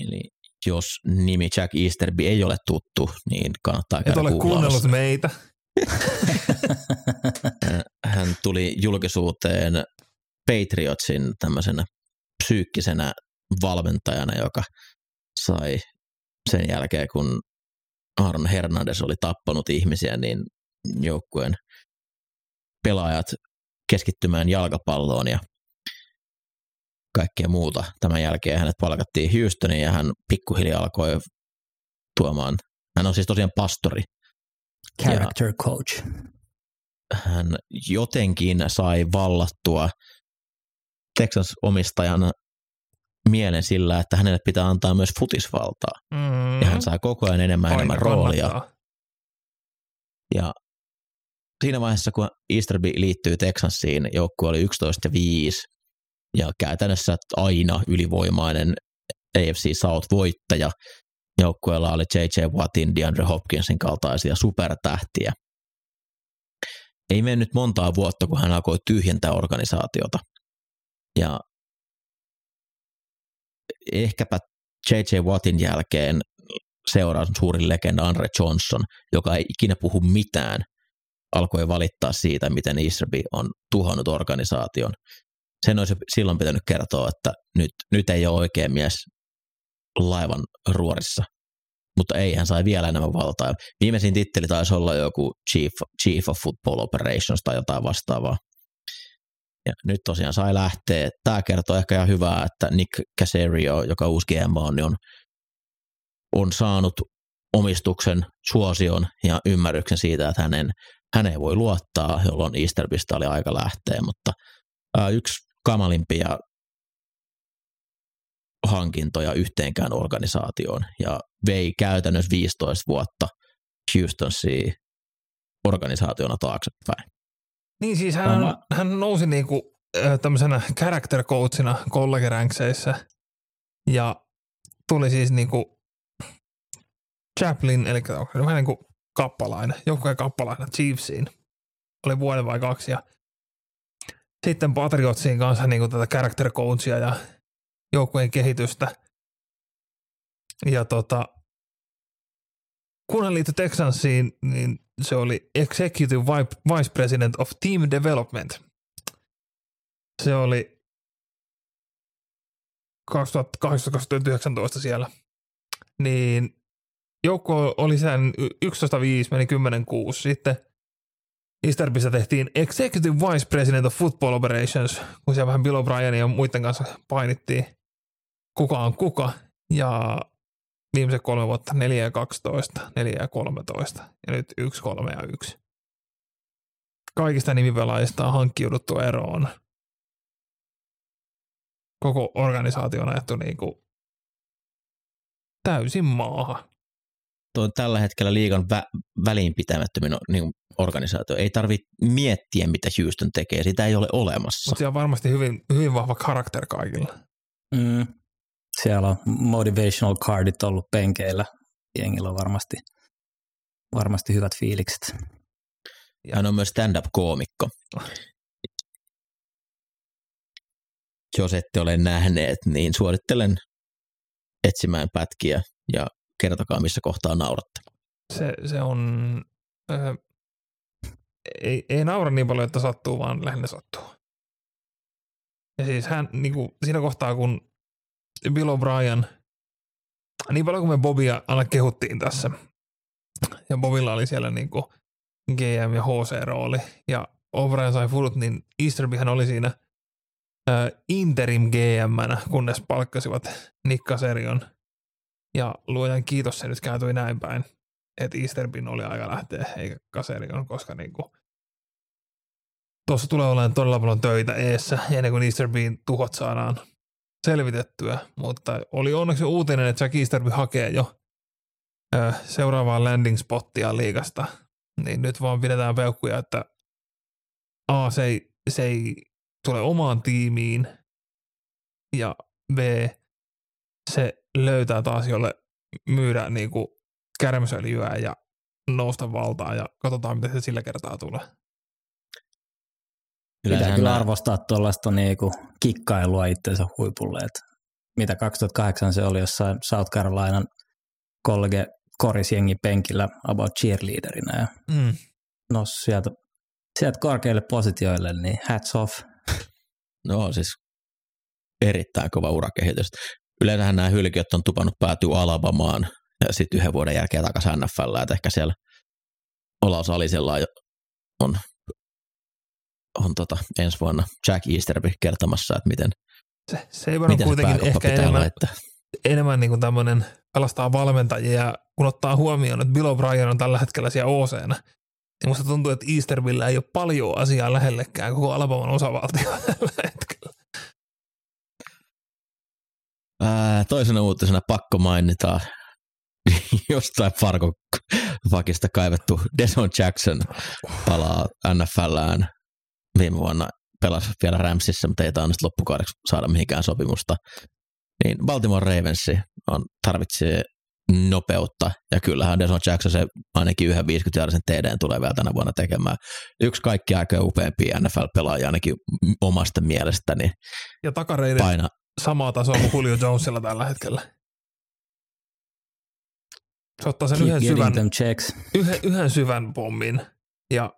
Eli jos nimi Jack Easterby ei ole tuttu, niin kannattaa käydä Et ole kuunnellut meitä. Hän tuli julkisuuteen Patriotsin tämmöisenä psyykkisenä valmentajana, joka sai sen jälkeen, kun Aaron Hernandez oli tappanut ihmisiä, niin joukkueen pelaajat keskittymään jalkapalloon ja kaikkea muuta. Tämän jälkeen hänet palkattiin Houstoniin ja hän pikkuhiljaa alkoi tuomaan, hän on siis tosiaan pastori. Character coach. Hän jotenkin sai vallattua Texas-omistajan mielen sillä, että hänelle pitää antaa myös futisvaltaa. Mm. Ja hän saa koko ajan enemmän Aina enemmän roolia. Kannattaa. Ja siinä vaiheessa, kun Easterby liittyy Texansiin, joukkue oli 11 ja 5, ja käytännössä aina ylivoimainen AFC South-voittaja. Joukkueella oli J.J. Wattin, DeAndre Hopkinsin kaltaisia supertähtiä. Ei mennyt montaa vuotta, kun hän alkoi tyhjentää organisaatiota. Ja ehkäpä J.J. Wattin jälkeen seuraa suurin legenda Andre Johnson, joka ei ikinä puhu mitään, alkoi valittaa siitä, miten Easterby on tuhannut organisaation. Sen olisi silloin pitänyt kertoa, että nyt, nyt ei ole oikea mies laivan ruorissa. Mutta ei, hän sai vielä enemmän valtaa. Viimeisin titteli taisi olla joku Chief, Chief of Football Operations tai jotain vastaavaa. Ja nyt tosiaan sai lähteä. Tämä kertoo ehkä ihan hyvää, että Nick Casario, joka uusi GM on, niin on, on saanut omistuksen, suosion ja ymmärryksen siitä, että hänen, häneen voi luottaa, jolloin Easterbista oli aika lähteä, mutta ää, yksi kamalimpia hankintoja yhteenkään organisaatioon ja vei käytännössä 15 vuotta Houstonsia organisaationa taaksepäin. Niin siis hän, Tämä... hän nousi niinku tämmöisenä character coachina kollegeränkseissa ja tuli siis niinku Chaplin, eli vähän niin kuin kappalainen, joku kappalainen Chiefsiin. Oli vuoden vai kaksi ja sitten Patriotsiin kanssa niin kuin tätä character coachia ja joukkueen kehitystä. Ja tota, kun hän liittyi Texansiin, niin se oli Executive Vice President of Team Development. Se oli 2018-2019 siellä. Niin joukko oli sen 11-5, meni 10-6. Sitten Easterbissä tehtiin Executive Vice President of Football Operations, kun siellä vähän Bill O'Brien ja muiden kanssa painittiin, kuka on kuka. Ja viimeiset kolme vuotta 4 ja 12, 4 ja 13 ja nyt 1, 3 ja 1. Kaikista nimipelaajista on hankkiuduttu eroon. Koko organisaatio on ajettu niin kuin täysin maahan. Tuo on tällä hetkellä liigan vä- väliinpitämättömin niin organisaatio. Ei tarvitse miettiä, mitä Houston tekee. Sitä ei ole olemassa. Mutta siellä on varmasti hyvin, hyvin vahva karakter kaikilla. Mm. Siellä on motivational cardit ollut penkeillä. Jengillä on varmasti, varmasti hyvät fiilikset. Hän on myös stand-up-koomikko. Jos ette ole nähneet, niin suosittelen etsimään pätkiä ja kertokaa, missä kohtaa nauratte. Se, se on, äh, ei, ei naura niin paljon, että sattuu, vaan lähinnä sattuu. Ja siis hän niin kuin, siinä kohtaa, kun Bill O'Brien, niin paljon kuin me Bobia aina kehuttiin tässä, ja Bobilla oli siellä niin kuin GM ja HC-rooli, ja O'Brien sai fudut, niin Easterbyhän oli siinä äh, interim gm kunnes palkkasivat Nick Caserion. Ja luojan kiitos se nyt kääntyi näin päin, että Easterbin oli aika lähteä, eikä Caserion, koska niinku tuossa tulee olemaan todella paljon töitä eessä ennen kuin Easterbin tuhot saadaan selvitettyä, mutta oli onneksi uutinen, että Jack Easterby hakee jo seuraavaa landing spottia liikasta, niin nyt vaan pidetään peukkuja, että A, se ei, se ei tule omaan tiimiin ja B, se löytää taas jolle myydä niin kuin kärmösöljyä ja nousta valtaa ja katsotaan, miten se sillä kertaa tulee. Pitää kyllä arvostaa tuollaista niinku kikkailua itsensä huipulle. Et mitä 2008 se oli jossain South Carolinan kollege korisjengi penkillä about cheerleaderina ja mm. no sieltä, sieltä korkeille positioille, niin hats off. No siis erittäin kova urakehitys. Yleensähän nämä hylkiöt on tupannut päätyä Alabamaan ja sitten yhden vuoden jälkeen takaisin NFL, että ehkä siellä Olaus Alisella on on tota, ensi vuonna Jack Easterby kertomassa, että miten se, se ei miten kuitenkin ehkä enemmän, laittaa. enemmän niin kuin tämmöinen pelastaa valmentajia, kun ottaa huomioon, että Bill O'Brien on tällä hetkellä siellä OC-nä, niin musta tuntuu, että Eastervillä ei ole paljon asiaa lähellekään koko Alabaman osavaltio tällä hetkellä. Ää, toisena uutisena pakko mainita jostain Fargo vakista kaivettu Deson Jackson palaa NFLään viime vuonna pelasi vielä Ramsissa, mutta ei tainnut loppukaudeksi saada mihinkään sopimusta. Niin Baltimore Ravens on, tarvitsee nopeutta, ja kyllähän Deson Jackson se ainakin yhden 50 jaarisen TDn tulee vielä tänä vuonna tekemään. Yksi kaikki aika upeampia NFL-pelaajia ainakin omasta mielestäni. Ja takareiden paina. samaa tasoa kuin Julio Jonesilla tällä hetkellä. Se ottaa sen yhden syvän, yhden, yhden syvän pommin ja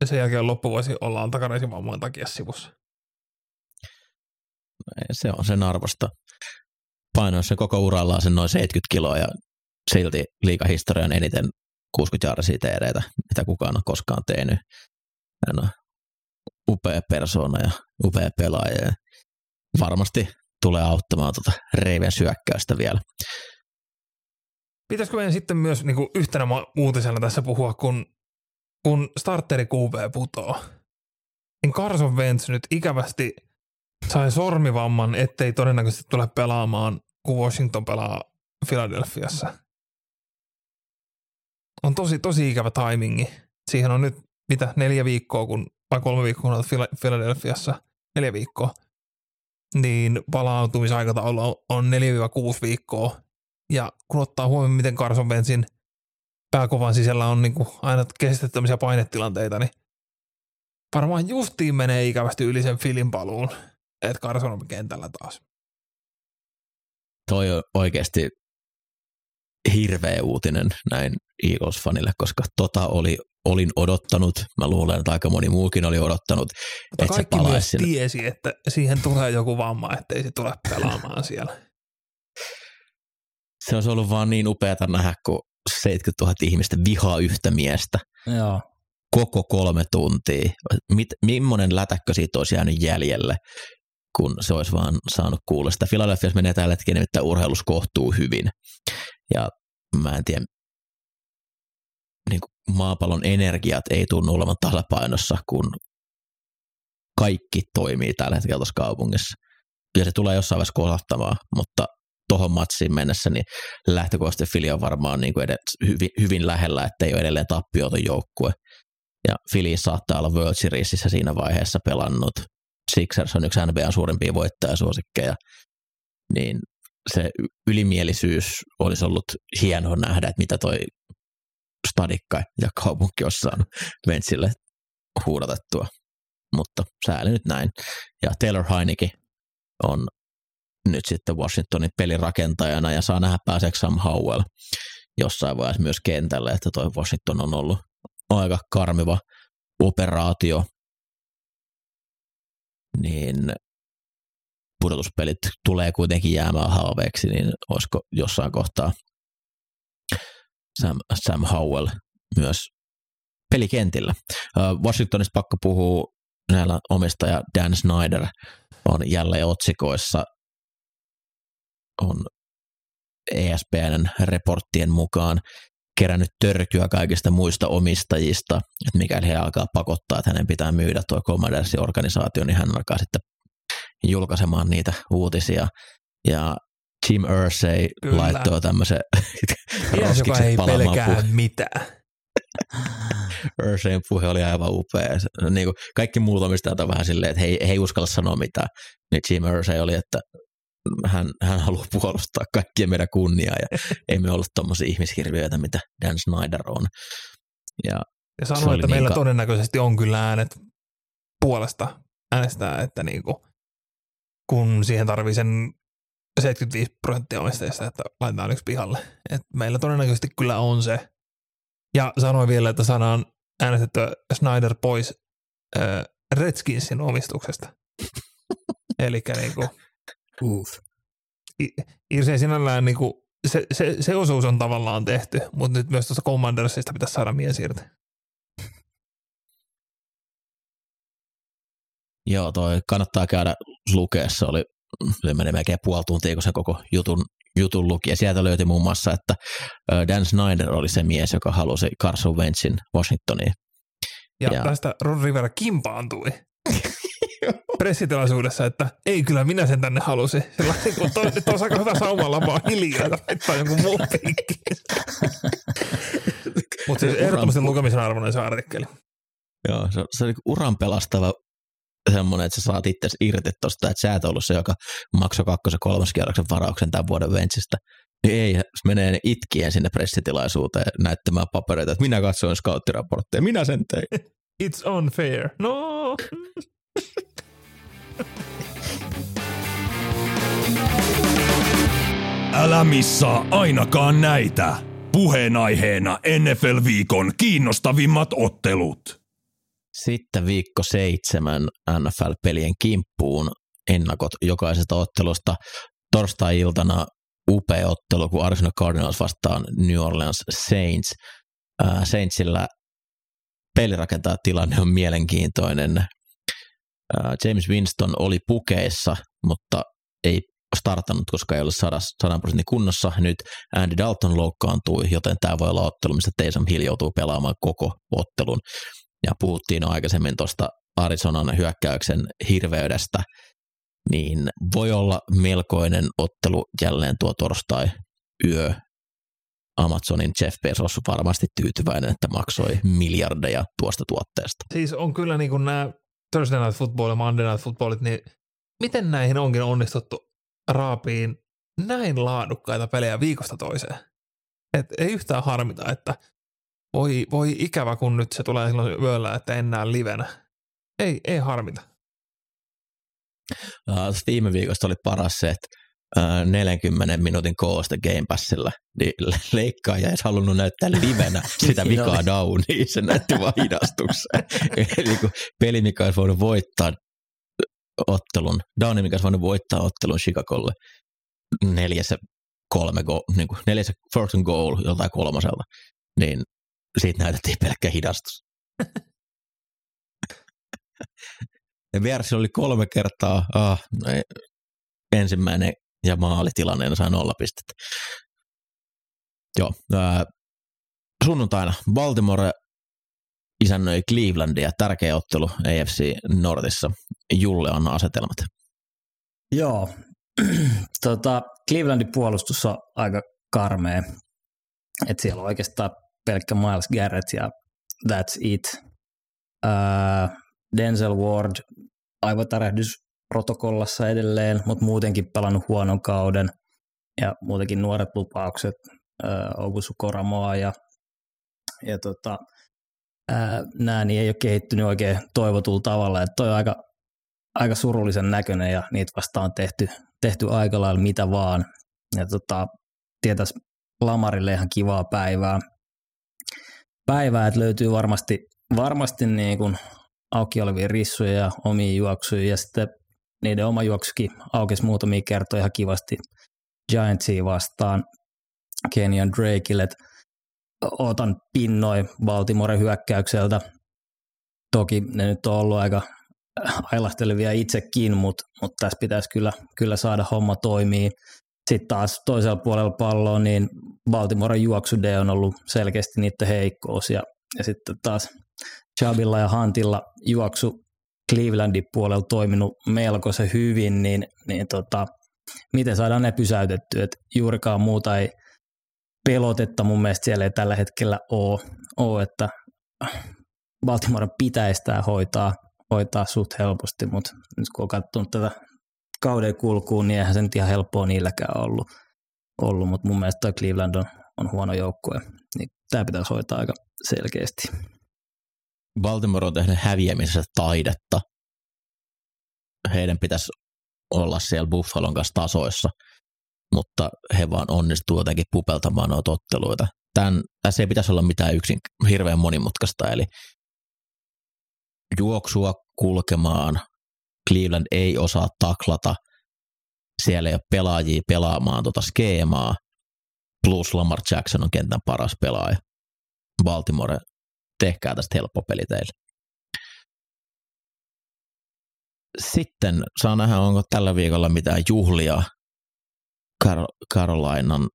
ja sen jälkeen loppuvuosi ollaan takareisin vammojen takia sivussa. Se on sen arvosta. Painoissa se koko urallaan sen noin 70 kiloa ja silti liikahistorian eniten 60 jaarisia TDtä, mitä kukaan on koskaan tehnyt. Hän on upea persoona ja upea pelaaja ja varmasti tulee auttamaan tuota Reiven syökkäystä vielä. Pitäisikö meidän sitten myös niin kuin yhtenä uutisena tässä puhua, kun kun starteri QB putoo, niin Carson Wentz nyt ikävästi sai sormivamman, ettei todennäköisesti tule pelaamaan, kun Washington pelaa Philadelphiassa. On tosi, tosi ikävä timingi. Siihen on nyt mitä neljä viikkoa, kun, vai kolme viikkoa kun Philadelphiassa, neljä viikkoa, niin palautumisaikataulu on 4-6 viikkoa. Ja kun ottaa huomioon, miten Carson Wentzin pääkovan sisällä on niin kuin aina kestettämisiä painetilanteita, niin varmaan justiin menee ikävästi yli sen filin paluun, että Carson on kentällä taas. Toi on oikeasti hirveä uutinen näin Eagles-fanille, koska tota oli, olin odottanut, mä luulen, että aika moni muukin oli odottanut, Mutta että kaikki se myös sinne. tiesi, että siihen tulee joku vamma, ettei se tule pelaamaan siellä. Se olisi ollut vaan niin upeata nähdä, kun 70 000 ihmistä vihaa yhtä miestä. Joo. Koko kolme tuntia. Mit, millainen lätäkkö siitä olisi jäänyt jäljelle, kun se olisi vaan saanut kuulla sitä. Philadelphiassa menee tällä hetkellä nimittäin urheilus kohtuu hyvin. Ja mä en tiedä, niin kuin maapallon energiat ei tunnu olevan tasapainossa, kun kaikki toimii tällä hetkellä tuossa kaupungissa. Ja se tulee jossain vaiheessa kohdattamaan, mutta tuohon matsiin mennessä, niin lähtökohtaisesti Fili on varmaan niin kuin edes hyvin, hyvin lähellä, ettei ole edelleen tappioton joukkue. Ja Fili saattaa olla World Seriesissä siinä vaiheessa pelannut. Sixers on yksi NBAn suurimpia voittajasuosikkeja. Niin se ylimielisyys olisi ollut hienoa nähdä, että mitä toi stadikka ja kaupunki on saanut Ventsille huudatettua. Mutta sääli nyt näin. Ja Taylor Heineke on nyt sitten Washingtonin pelirakentajana ja saa nähdä pääseekö Sam Howell jossain vaiheessa myös kentälle, että toi Washington on ollut aika karmiva operaatio, niin pudotuspelit tulee kuitenkin jäämään halveeksi, niin olisiko jossain kohtaa Sam, Sam Howell myös pelikentillä. Washingtonista pakko puhuu näillä omistaja Dan Snyder on jälleen otsikoissa on ESPN reporttien mukaan kerännyt törkyä kaikista muista omistajista, että mikäli he alkaa pakottaa, että hänen pitää myydä tuo Commandersin organisaatio, niin hän alkaa sitten julkaisemaan niitä uutisia. Ja Jim Irsay Kyllä. laittoi tämmöisen Mies, joka ei pelkää puhe. mitään. Irsayn puhe oli aivan upea. Niin kuin kaikki muut omistajat on vähän silleen, että he, he ei uskalla sanoa mitään. Niin Jim Irsay oli, että hän, hän haluaa puolustaa kaikkien meidän kunniaa ja ei me ollut tuommoisia ihmishirviöitä, mitä Dan Snyder on. Ja, ja sanoi, että niin meillä ka- todennäköisesti on kyllä äänet puolesta äänestää, että niinku, kun siihen tarvii sen 75 prosenttia omistajista, että laitetaan yksi pihalle. Et meillä todennäköisesti kyllä on se. Ja sanoi vielä, että saadaan äänestettyä Snyder pois äh, Redskinsin omistuksesta. Eli niinku, Uff. Irse sinällään niinku, se, se, se, osuus on tavallaan tehty, mutta nyt myös tuosta Commandersista pitäisi saada mies irti. Joo, toi kannattaa käydä lukea. Se oli, se meni melkein puoli tuntia, kun se koko jutun, jutun luki. Ja sieltä löytyi muun muassa, että Dan Snyder oli se mies, joka halusi Carson Wentzin Washingtoniin. Ja, ja tästä Ron Rivera kimpaantui. pressitilaisuudessa, että ei kyllä minä sen tänne halusin. Sellainen, kun toi, nyt on aika hyvä saumalla vaan hiljaa ja laittaa jonkun muun Mutta siis ehdottomasti lukemisen arvoinen se artikkeli. Joo, se, se on uran pelastava semmoinen, että sä saat itse irti tuosta, että sä et ollut se, joka maksoi kakkosen kolmoskierroksen varauksen tämän vuoden Ventsistä. Niin ei, se menee itkien sinne pressitilaisuuteen näyttämään papereita, että minä katsoin scouttiraportteja, minä sen tein. It's unfair. No. Älä missaa ainakaan näitä. Puheenaiheena NFL-viikon kiinnostavimmat ottelut. Sitten viikko seitsemän NFL-pelien kimppuun ennakot jokaisesta ottelusta. Torstai-iltana upea ottelu, kun Arizona Cardinals vastaan New Orleans Saints. Saintsillä pelirakentaja tilanne on mielenkiintoinen. James Winston oli pukeissa, mutta ei startannut, koska ei ollut sadan prosentin kunnossa. Nyt Andy Dalton loukkaantui, joten tämä voi olla ottelu, mistä Taysom Hill joutuu pelaamaan koko ottelun. Ja puhuttiin aikaisemmin tuosta Arizonan hyökkäyksen hirveydestä, niin voi olla melkoinen ottelu jälleen tuo torstai yö. Amazonin Jeff Bezos varmasti tyytyväinen, että maksoi miljardeja tuosta tuotteesta. Siis on kyllä niin kuin nämä Thursday Night Football ja Monday Night Footballit, niin miten näihin onkin onnistuttu raapiin näin laadukkaita pelejä viikosta toiseen? Et ei yhtään harmita, että voi, voi ikävä, kun nyt se tulee silloin yöllä, että enää livenä. Ei, ei harmita. Uh, viime viikosta oli paras se, että 40 minuutin koosta Game Passilla, niin leikkaaja ei halunnut näyttää livenä sitä vikaa downia, se näytti vaan hidastukseen. Eli kun peli, mikä olisi voinut voittaa ottelun, downi, mikä olisi voinut voittaa ottelun Chicagolle neljässä kolme go, niin kuin neljässä first and goal joltain kolmoselta, niin siitä näytettiin pelkkä hidastus. ja vieressä oli kolme kertaa, ah, no ei, ensimmäinen ja maalitilanne sai nolla pistettä. Joo, ää, sunnuntaina Baltimore isännöi Clevelandia, tärkeä ottelu AFC Nordissa. Julle on asetelmat. Joo, tota, Clevelandin puolustus on aika karmea. Et siellä on oikeastaan pelkkä Miles Garrett ja that's it. Uh, Denzel Ward, aivotärähdys protokollassa edelleen, mutta muutenkin pelannut huonon kauden ja muutenkin nuoret lupaukset, Ogusu Koramoa ja, ja tota, nämä niin ei ole kehittynyt oikein toivotulla tavalla. Että toi on aika, aika surullisen näköinen ja niitä vastaan on tehty, tehty aika lailla mitä vaan. Ja tota, tietäisi Lamarille ihan kivaa päivää. Päivää, että löytyy varmasti varmasti niin kuin auki olevia rissuja ja omia juoksuja ja sitten niiden oma juoksukin aukesi muutamia kertoja ihan kivasti Giantsia vastaan Kenyan Drakeille, otan pinnoi Baltimore hyökkäykseltä. Toki ne nyt on ollut aika ailahtelevia itsekin, mutta mut tässä pitäisi kyllä, kyllä saada homma toimii. Sitten taas toisella puolella palloa, niin Baltimoren juoksude on ollut selkeästi niiden heikkous ja, ja sitten taas Chabilla ja Hantilla juoksu Clevelandin puolella toiminut melkoisen hyvin, niin, niin tota, miten saadaan ne pysäytettyä, että juurikaan muuta ei pelotetta mun mielestä siellä ei tällä hetkellä ole, ole että Baltimore pitäisi tämä hoitaa, hoitaa suht helposti, mutta nyt kun on katsonut tätä kauden kulkuun, niin eihän se nyt ihan helppoa niilläkään ollut, ollut mutta mun mielestä Cleveland on, on huono joukkue, niin tämä pitäisi hoitaa aika selkeästi. Baltimore on tehnyt häviämisessä taidetta. Heidän pitäisi olla siellä Buffalon kanssa tasoissa, mutta he vaan onnistuu jotenkin pupeltamaan noita otteluita. Tän, tässä ei pitäisi olla mitään yksin hirveän monimutkaista, eli juoksua kulkemaan, Cleveland ei osaa taklata, siellä ei ole pelaajia pelaamaan tuota skeemaa, plus Lamar Jackson on kentän paras pelaaja. Baltimore tehkää tästä helppo peli teille. Sitten saa nähdä, onko tällä viikolla mitään juhlia Kar- Carolinan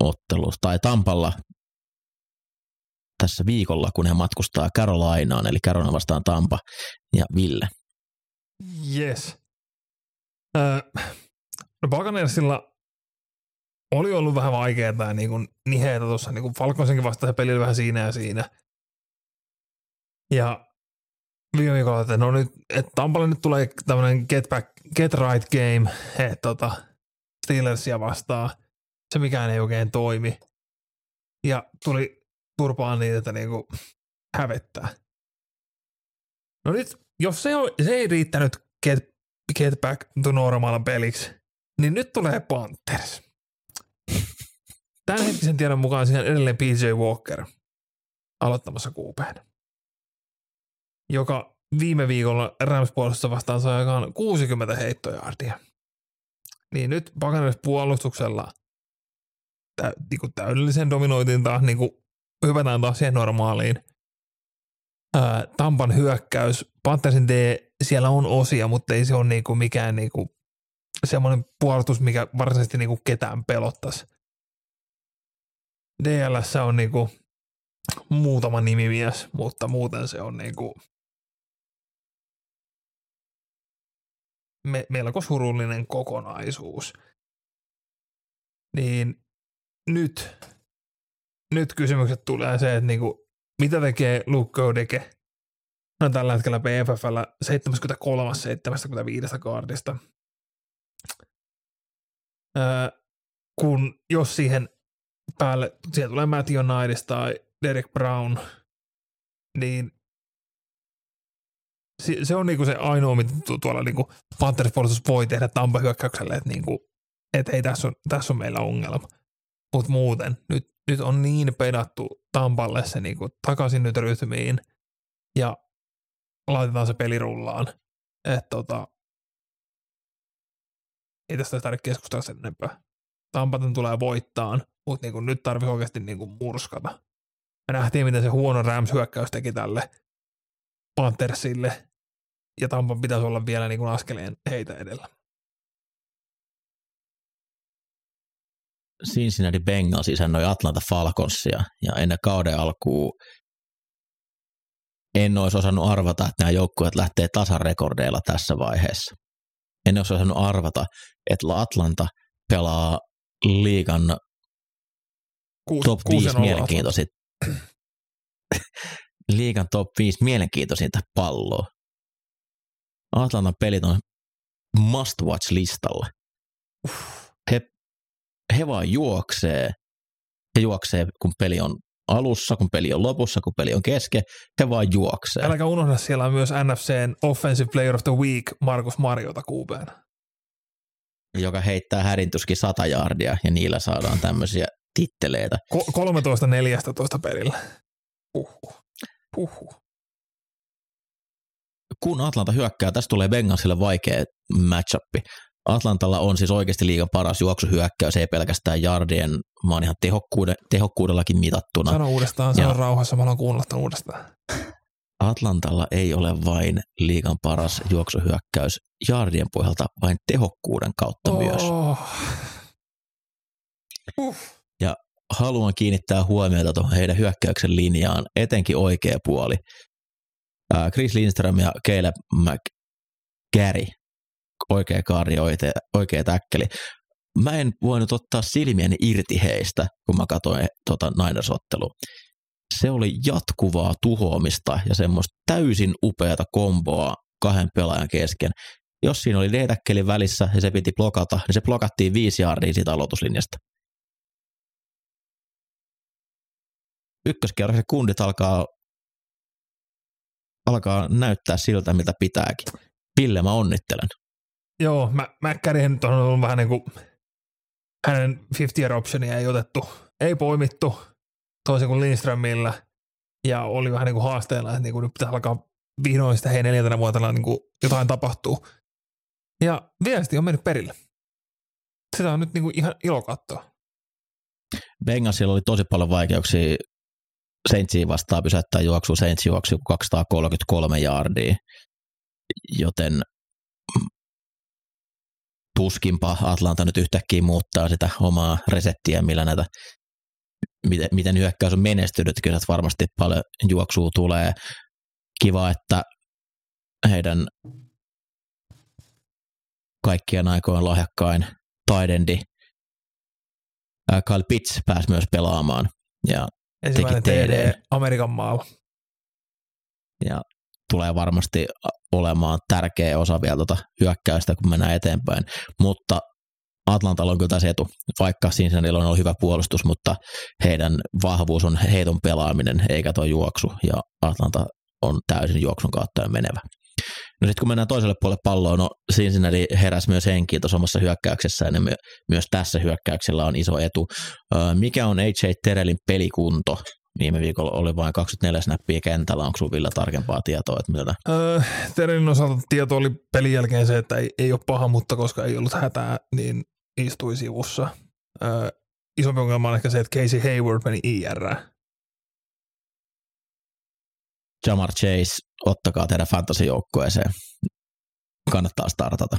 ottelussa tai Tampalla tässä viikolla, kun he matkustaa Carolinaan, eli Carolina vastaan Tampa ja Ville. Yes. Öö, no oli ollut vähän vaikeaa niin kuin niheitä tuossa, niin kuin Falconsinkin vastaan se peli oli vähän siinä ja siinä. Ja viime viikolla, että no nyt, että Tampalle nyt tulee tämmöinen get, back, get right game, että tota, Steelersia vastaan. Se mikään ei oikein toimi. Ja tuli turpaan niitä, että niinku hävettää. No nyt, jos se, on, se ei riittänyt get, get back to normal peliksi, niin nyt tulee Panthers. Tämän hetkisen tiedon mukaan siihen edelleen PJ Walker aloittamassa kuupeen joka viime viikolla rams vastaan sai aikaan 60 heittojaardia. Niin nyt Buccaneers puolustuksella tä, niin täydellisen dominoitin taas, niin kuin hypätään taas siihen normaaliin. Ää, Tampan hyökkäys, Panthersin D, siellä on osia, mutta ei se ole niin kuin mikään niin kuin semmoinen puolustus, mikä varsinaisesti niin kuin ketään pelottaisi. DLS on niin kuin muutama nimimies, mutta muuten se on niin kuin me, melko surullinen kokonaisuus. Niin nyt, nyt kysymykset tulee se, että niinku, mitä tekee Luke Godeke? No tällä hetkellä PFFllä 73 75 kaardista. Öö, kun jos siihen päälle, siellä tulee Matthew Knightis tai Derek Brown, niin se, on niinku se ainoa, mitä tuolla niinku Panthers voi tehdä Tampa hyökkäykselle, että niinku, et hei, tässä on, tässä on meillä ongelma. Mutta muuten, nyt, nyt on niin pedattu Tampalle se niinku takaisin nyt rytmiin ja laitetaan se peli rullaan. Että tota, ei tästä tarvitse keskustella sen enempää. Tampaten tulee voittaan, mutta niinku nyt tarvitsisi oikeasti niinku murskata. Me nähtiin, miten se huono Rams-hyökkäys teki tälle Panthersille, ja Tampan pitäisi olla vielä niin kuin askeleen heitä edellä. Cincinnati Bengals isännöi Atlanta Falconsia ja ennen kauden alkuun en olisi osannut arvata, että nämä joukkueet lähtee tasarekordeilla tässä vaiheessa. En olisi osannut arvata, että Atlanta pelaa liigan Kuus, top 5 mielenkiintoisinta liigan top 5 mielenkiintoisinta palloa. Atlantan pelit on must watch listalla. He, he vaan juoksee. He juoksee, kun peli on alussa, kun peli on lopussa, kun peli on keske, he vaan juoksee. Äläkä unohda, siellä on myös NFCn Offensive Player of the Week Markus Mariota kuupeen. Joka heittää härintuskin sata jardia ja niillä saadaan tämmöisiä titteleitä. Ko- 13-14 perillä. Uhuh. Huhhuh. kun Atlanta hyökkää, tästä tulee Bengalsille vaikea matchup. Atlantalla on siis oikeasti liigan paras juoksuhyökkäys, ei pelkästään jardien, vaan ihan tehokkuuden, tehokkuudellakin mitattuna. Sano uudestaan, sano Ja- rauhassa, mä haluan kuunnella uudestaan. Atlantalla ei ole vain liigan paras juoksuhyökkäys jardien pohjalta, vain tehokkuuden kautta oh. myös. Uh. Haluan kiinnittää huomiota tuohon heidän hyökkäyksen linjaan, etenkin oikea puoli. Chris Lindström ja Caleb McGarry, oikea kaari, oikea, täkkeli. Mä en voinut ottaa silmiäni irti heistä, kun mä katsoin tota Niners-ottelua. Se oli jatkuvaa tuhoamista ja semmoista täysin upeata komboa kahden pelaajan kesken. Jos siinä oli D-täkkelin välissä ja se piti blokata, niin se blokattiin viisi jaardia siitä aloituslinjasta. Ykköskierroksen kundit alkaa, alkaa näyttää siltä, mitä pitääkin. Ville, mä onnittelen. Joo, mä, Mäkkärihän nyt on ollut vähän niin kuin, hänen 50 year optionia ei otettu, ei poimittu, toisin kuin Lindströmillä, ja oli vähän niin kuin haasteella, että niin kuin nyt pitää alkaa vihdoin sitä hei neljäntenä vuotena niin kuin jotain tapahtuu. Ja viesti on mennyt perille. Sitä on nyt niin kuin ihan ilo katsoa. Bengalsilla oli tosi paljon vaikeuksia Saintsiin vastaan pysäyttää juoksu. Saints juoksi 233 jaardia, joten tuskinpa Atlanta nyt yhtäkkiä muuttaa sitä omaa resettiä, millä näitä, miten, miten hyökkäys on menestynyt. Kyllä varmasti paljon juoksua tulee. Kiva, että heidän kaikkien aikojen lahjakkain taidendi ää, Kyle Pitts pääsi myös pelaamaan. Ja Ensimmäinen Teki TD TD. Amerikan maalla. ja tulee varmasti olemaan tärkeä osa vielä tuota hyökkäystä, kun mennään eteenpäin. Mutta Atlantalla on kyllä tässä etu, vaikka Cincinnatilla on ollut hyvä puolustus, mutta heidän vahvuus on heiton pelaaminen, eikä tuo juoksu, ja Atlanta on täysin juoksun kautta menevä. No sitten kun mennään toiselle puolelle palloa, no Cincinnati heräsi myös henkiin tuossa omassa hyökkäyksessä, ja my- myös tässä hyökkäyksellä on iso etu. Mikä on AJ Terelin pelikunto? Viime viikolla oli vain 24 snappia kentällä. Onko sinulla Ville tarkempaa tietoa, että miltä? Öö, Terenin osalta tieto oli pelin jälkeen se, että ei, ei ole paha, mutta koska ei ollut hätää, niin istui sivussa. Öö, isompi ongelma on ehkä se, että Casey Hayward meni IR. Jamar Chase, ottakaa teidän fantasy-joukkueeseen. Kannattaa startata.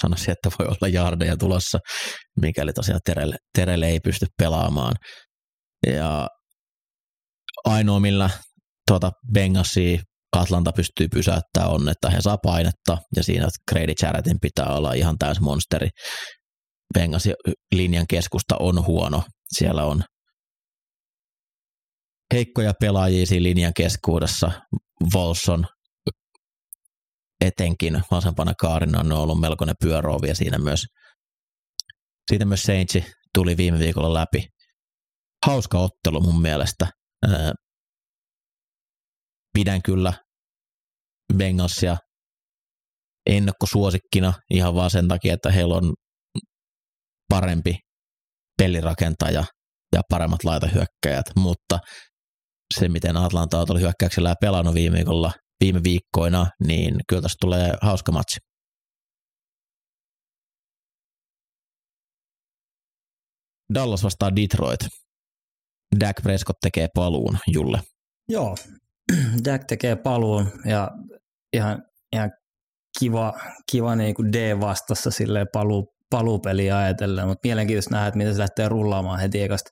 Sanoisin, että voi olla jardeja tulossa, mikäli tosiaan Terelle, Terelle ei pysty pelaamaan. Ja ainoa, millä tuota Bengassia Atlanta pystyy pysäyttämään on, että he saa painetta ja siinä Grady Jarrettin pitää olla ihan täys monsteri. Bengasin linjan keskusta on huono. Siellä on heikkoja pelaajia siinä linjan keskuudessa. Volson etenkin vasempana kaarina on ollut melkoinen pyöroovi ja siinä myös, siitä myös Saintsi tuli viime viikolla läpi. Hauska ottelu mun mielestä. Ää, Pidän kyllä Bengalsia ennakkosuosikkina ihan vaan sen takia, että heillä on parempi pelirakentaja ja paremmat laitahyökkäjät, mutta se, miten Atlanta on tullut hyökkäyksellä ja pelannut viime viikolla, viime viikkoina, niin kyllä tästä tulee hauska matsi. Dallas vastaa Detroit. Dak Prescott tekee paluun, Julle. Joo, Jack tekee paluun ja ihan, ihan kiva, kiva niin kuin D-vastassa silleen paluu, paluupeliä ajatellen, mutta mielenkiintoista nähdä, että miten se lähtee rullaamaan heti ekasta,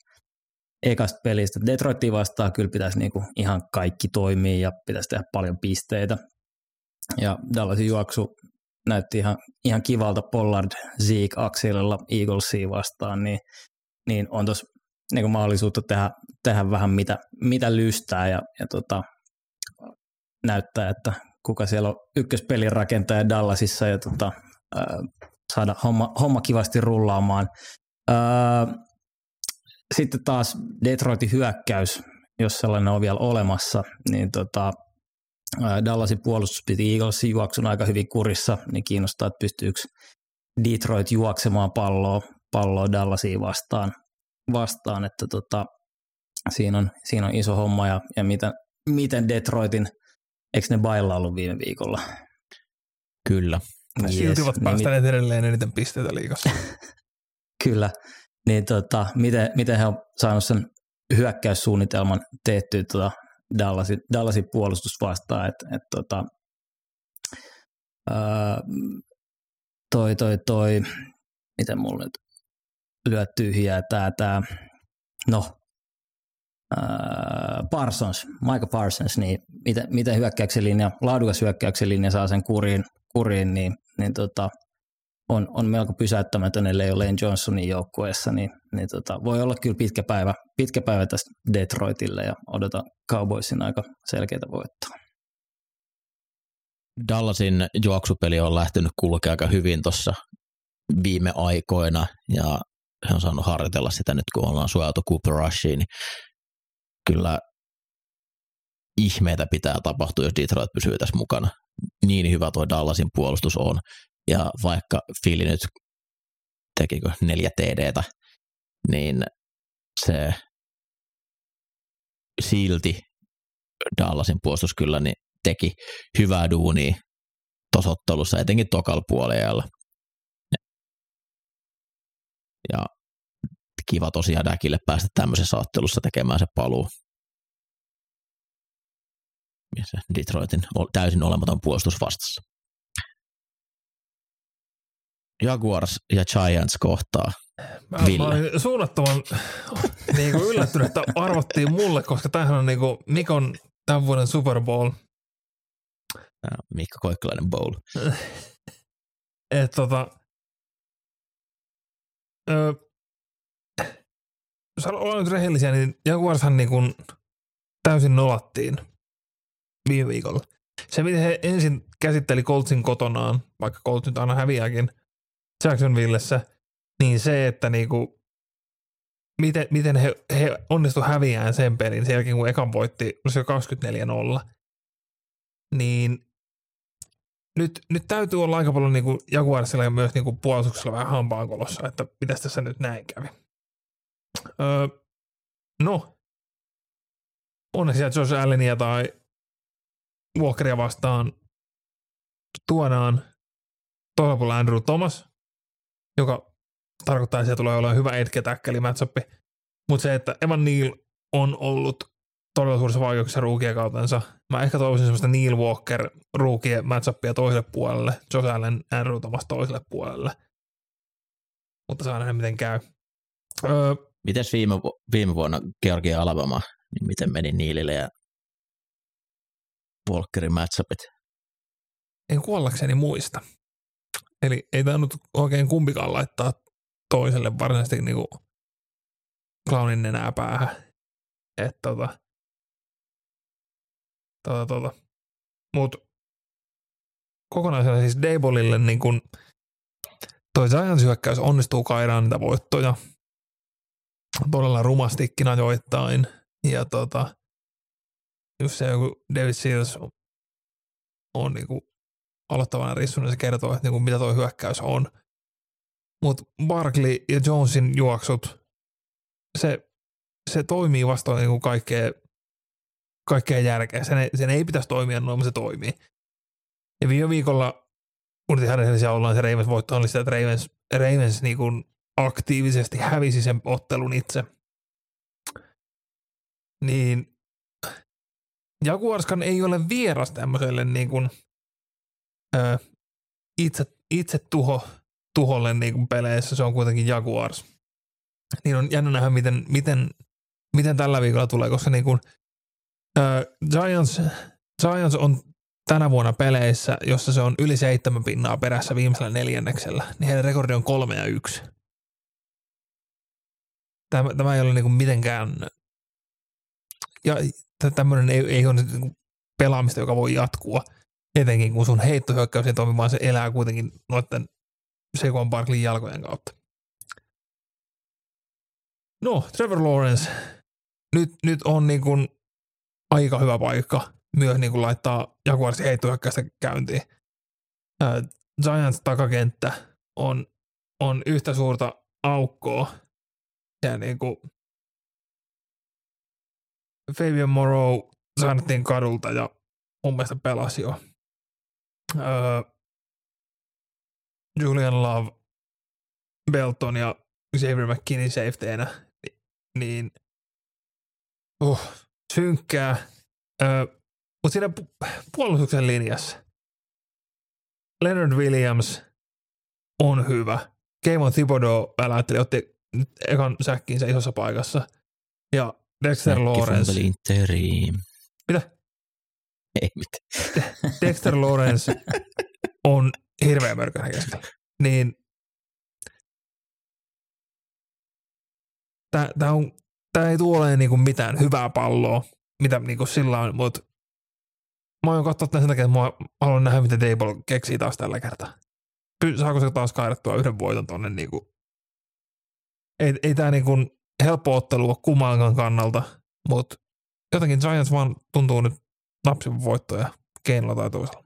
ekasta pelistä. Detroitia vastaan kyllä pitäisi niin kuin ihan kaikki toimia ja pitäisi tehdä paljon pisteitä. Ja Dallasin juoksu näytti ihan, ihan kivalta Pollard Zeke akselilla Eaglesia vastaan, niin, niin on tuossa niin kuin mahdollisuutta tehdä, tehdä vähän mitä, mitä lystää ja, ja tota, näyttää, että kuka siellä on ykköspelin rakentaja Dallasissa ja tota, ää, saada homma, homma kivasti rullaamaan. Ää, sitten taas Detroitin hyökkäys, jos sellainen on vielä olemassa, niin tota, Dallasin puolustus piti Eaglesin juoksun aika hyvin kurissa, niin kiinnostaa, että pystyykö Detroit juoksemaan palloa, palloa Dallasiin vastaan, vastaan että tota, siinä, on, siinä on iso homma ja, ja mitä, miten Detroitin, eikö ne bailla ollut viime viikolla? Kyllä. Yes, silti ovat niin päästäneet mit... edelleen eniten pisteitä liikassa. Kyllä. Niin tota, miten, miten he on saanut sen hyökkäyssuunnitelman tehtyä tota Dallasin, Dallasin puolustus vastaan, että et tota, toi, toi, toi, miten mulla nyt lyö tyhjää tää, tää, no, ää, Parsons, Michael Parsons, niin miten, miten hyökkäyksen linja, laadukas hyökkäyksen linja saa sen kuriin, kuriin niin, niin tota, on, on melko pysäyttämätön, ellei ole Lane Johnsonin joukkueessa, niin, niin tota, voi olla kyllä pitkä päivä, pitkä päivä tästä Detroitille ja odota Cowboysin aika selkeitä voittaa. Dallasin juoksupeli on lähtenyt kulkea aika hyvin tuossa viime aikoina ja he on saanut harjoitella sitä nyt, kun ollaan suojeltu Cooper Rushiin, niin kyllä ihmeitä pitää tapahtua, jos Detroit pysyy tässä mukana. Niin hyvä tuo Dallasin puolustus on. Ja vaikka Fili nyt tekikö neljä TDtä, niin se silti Dallasin puolustus kyllä niin teki hyvää duunia tosottelussa, etenkin tokalla puolella. Ja kiva tosiaan Däkille päästä tämmöisessä ottelussa tekemään se paluu. Missä Detroitin täysin olematon puolustus vastassa. Jaguars ja Giants kohtaa. Mä, Ville. mä olin suunnattoman niin kuin yllättynyt, että arvottiin mulle, koska tämähän on niin kuin Mikon tämän vuoden Super Bowl. Mikko Koikkalainen Bowl. Et tota, ö, jos ollaan nyt rehellisiä, niin Jaguarshan niin kuin täysin nolattiin viime viikolla. Se, miten he ensin käsitteli Coltsin kotonaan, vaikka Colts nyt aina häviääkin Jacksonvillessä, niin se, että niinku, miten, miten he, he onnistu häviään sen pelin sen jälkeen, kun ekan voitti, se 24-0, niin nyt, nyt täytyy olla aika paljon niinku Jaguarsilla ja myös niinku puolustuksella vähän hampaankolossa, että mitä tässä nyt näin kävi. Öö, no, onneksi Josh Allenia tai Walkeria vastaan tuodaan. Toisella Andrew Thomas, joka tarkoittaa, että se tulee olemaan hyvä etketäkkeli matchup. Mutta se, että Evan Neal on ollut todella suurissa vaikeuksissa ruukien kautensa. Mä ehkä toivoisin semmoista Neil Walker ruukien matchupia toiselle puolelle, Josh Allen Andrew Thomas toiselle puolelle. Mutta saa nähdä, miten käy. Öö, Mites viime, viime vuonna Georgia Alabama, niin miten meni Niilille ja Walkerin matchupit? En kuollakseni muista. Eli ei tainnut oikein kumpikaan laittaa toiselle varsinaisesti niinku clownin nenää päähän. Että tota, tota, tota. Mut kokonaisena siis Dabolille niin kun toi Giants onnistuu kairaan niitä voittoja todella rumastikin ajoittain. Ja tota, just se joku David Seals on niinku aloittavana rissuna, se kertoo, että niinku mitä tuo hyökkäys on. Mutta Barkley ja Jonesin juoksut, se, se toimii vastoin niinku kaikkea, kaikkea järkeä. Sen, ei, sen ei pitäisi toimia noin, mutta se toimii. Ja viime viikolla, kun ihan ollaan se Ravens voitto, oli sitä, että Ravens, Ravens niinku aktiivisesti hävisi sen ottelun itse. Niin Jaguarskan ei ole vieras tämmöiselle niin kuin, ö, itse, itse tuho, tuholle niin kuin peleissä. Se on kuitenkin Jaguars. Niin on jännä nähdä, miten, miten, miten tällä viikolla tulee, koska niin kuin, ö, Giants, Giants on tänä vuonna peleissä, jossa se on yli seitsemän pinnaa perässä viimeisellä neljänneksellä, niin heidän rekordi on kolme ja yksi tämä, tämä ei ole niin kuin mitenkään, ja tämmöinen ei, ei ole niin pelaamista, joka voi jatkua, etenkin kun sun heittohyökkäys ei toimi, vaan se elää kuitenkin noiden Sequan Barklin jalkojen kautta. No, Trevor Lawrence, nyt, nyt on niin kuin aika hyvä paikka myös niin kuin laittaa Jaguarsin heittohyökkäystä käyntiin. Äh, Giants takakenttä on, on yhtä suurta aukkoa ja niin kuin Fabian Moreau sainattiin kadulta ja mun mielestä pelasi jo. Öö, Julian Love, Belton ja Xavier McKinney safeteenä, niin uh, synkkää. Öö, Mutta siinä pu- puolustuksen linjassa Leonard Williams on hyvä. Kevin Thibodeau väläytteli, otti ekan säkkinsä isossa paikassa. Ja Dexter Lawrence. Mitä? Ei mitään. Dexter Lawrence on hirveä mörkönä keskellä. Niin tää, on, tää ei tule olemaan niinku mitään hyvää palloa, mitä niinku sillä on, mutta mä oon katsonut sen takia, että mä haluan nähdä, mitä Dable keksii taas tällä kertaa. Saako se taas kaidattua yhden voiton tonne niinku. Ei, ei tää niinku helppo ottelu ole kummankaan kannalta, mutta jotenkin Giants vaan tuntuu nyt napsivan voittoja keinolla tai toisella.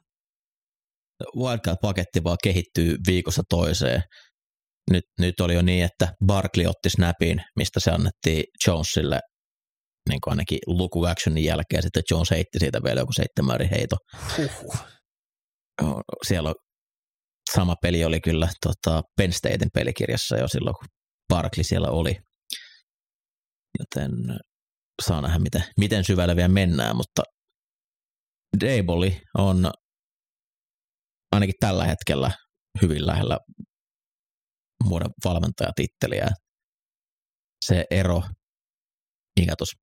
Wildcard-paketti vaan kehittyy viikossa toiseen. Nyt, nyt oli jo niin, että Barkley otti snapin, mistä se annettiin Jonesille niin kuin ainakin luku actionin jälkeen. Sitten Jones heitti siitä vielä joku seitsemän eri heito. Huhhuh. Joo, Siellä on, sama peli oli kyllä tota, Penn Statein pelikirjassa jo silloin, kun Barkley siellä oli. Joten saa nähdä, miten, miten syvälle vielä mennään, mutta Dable on ainakin tällä hetkellä hyvin lähellä muodon valmentajatitteliä. Se ero, mikä tuossa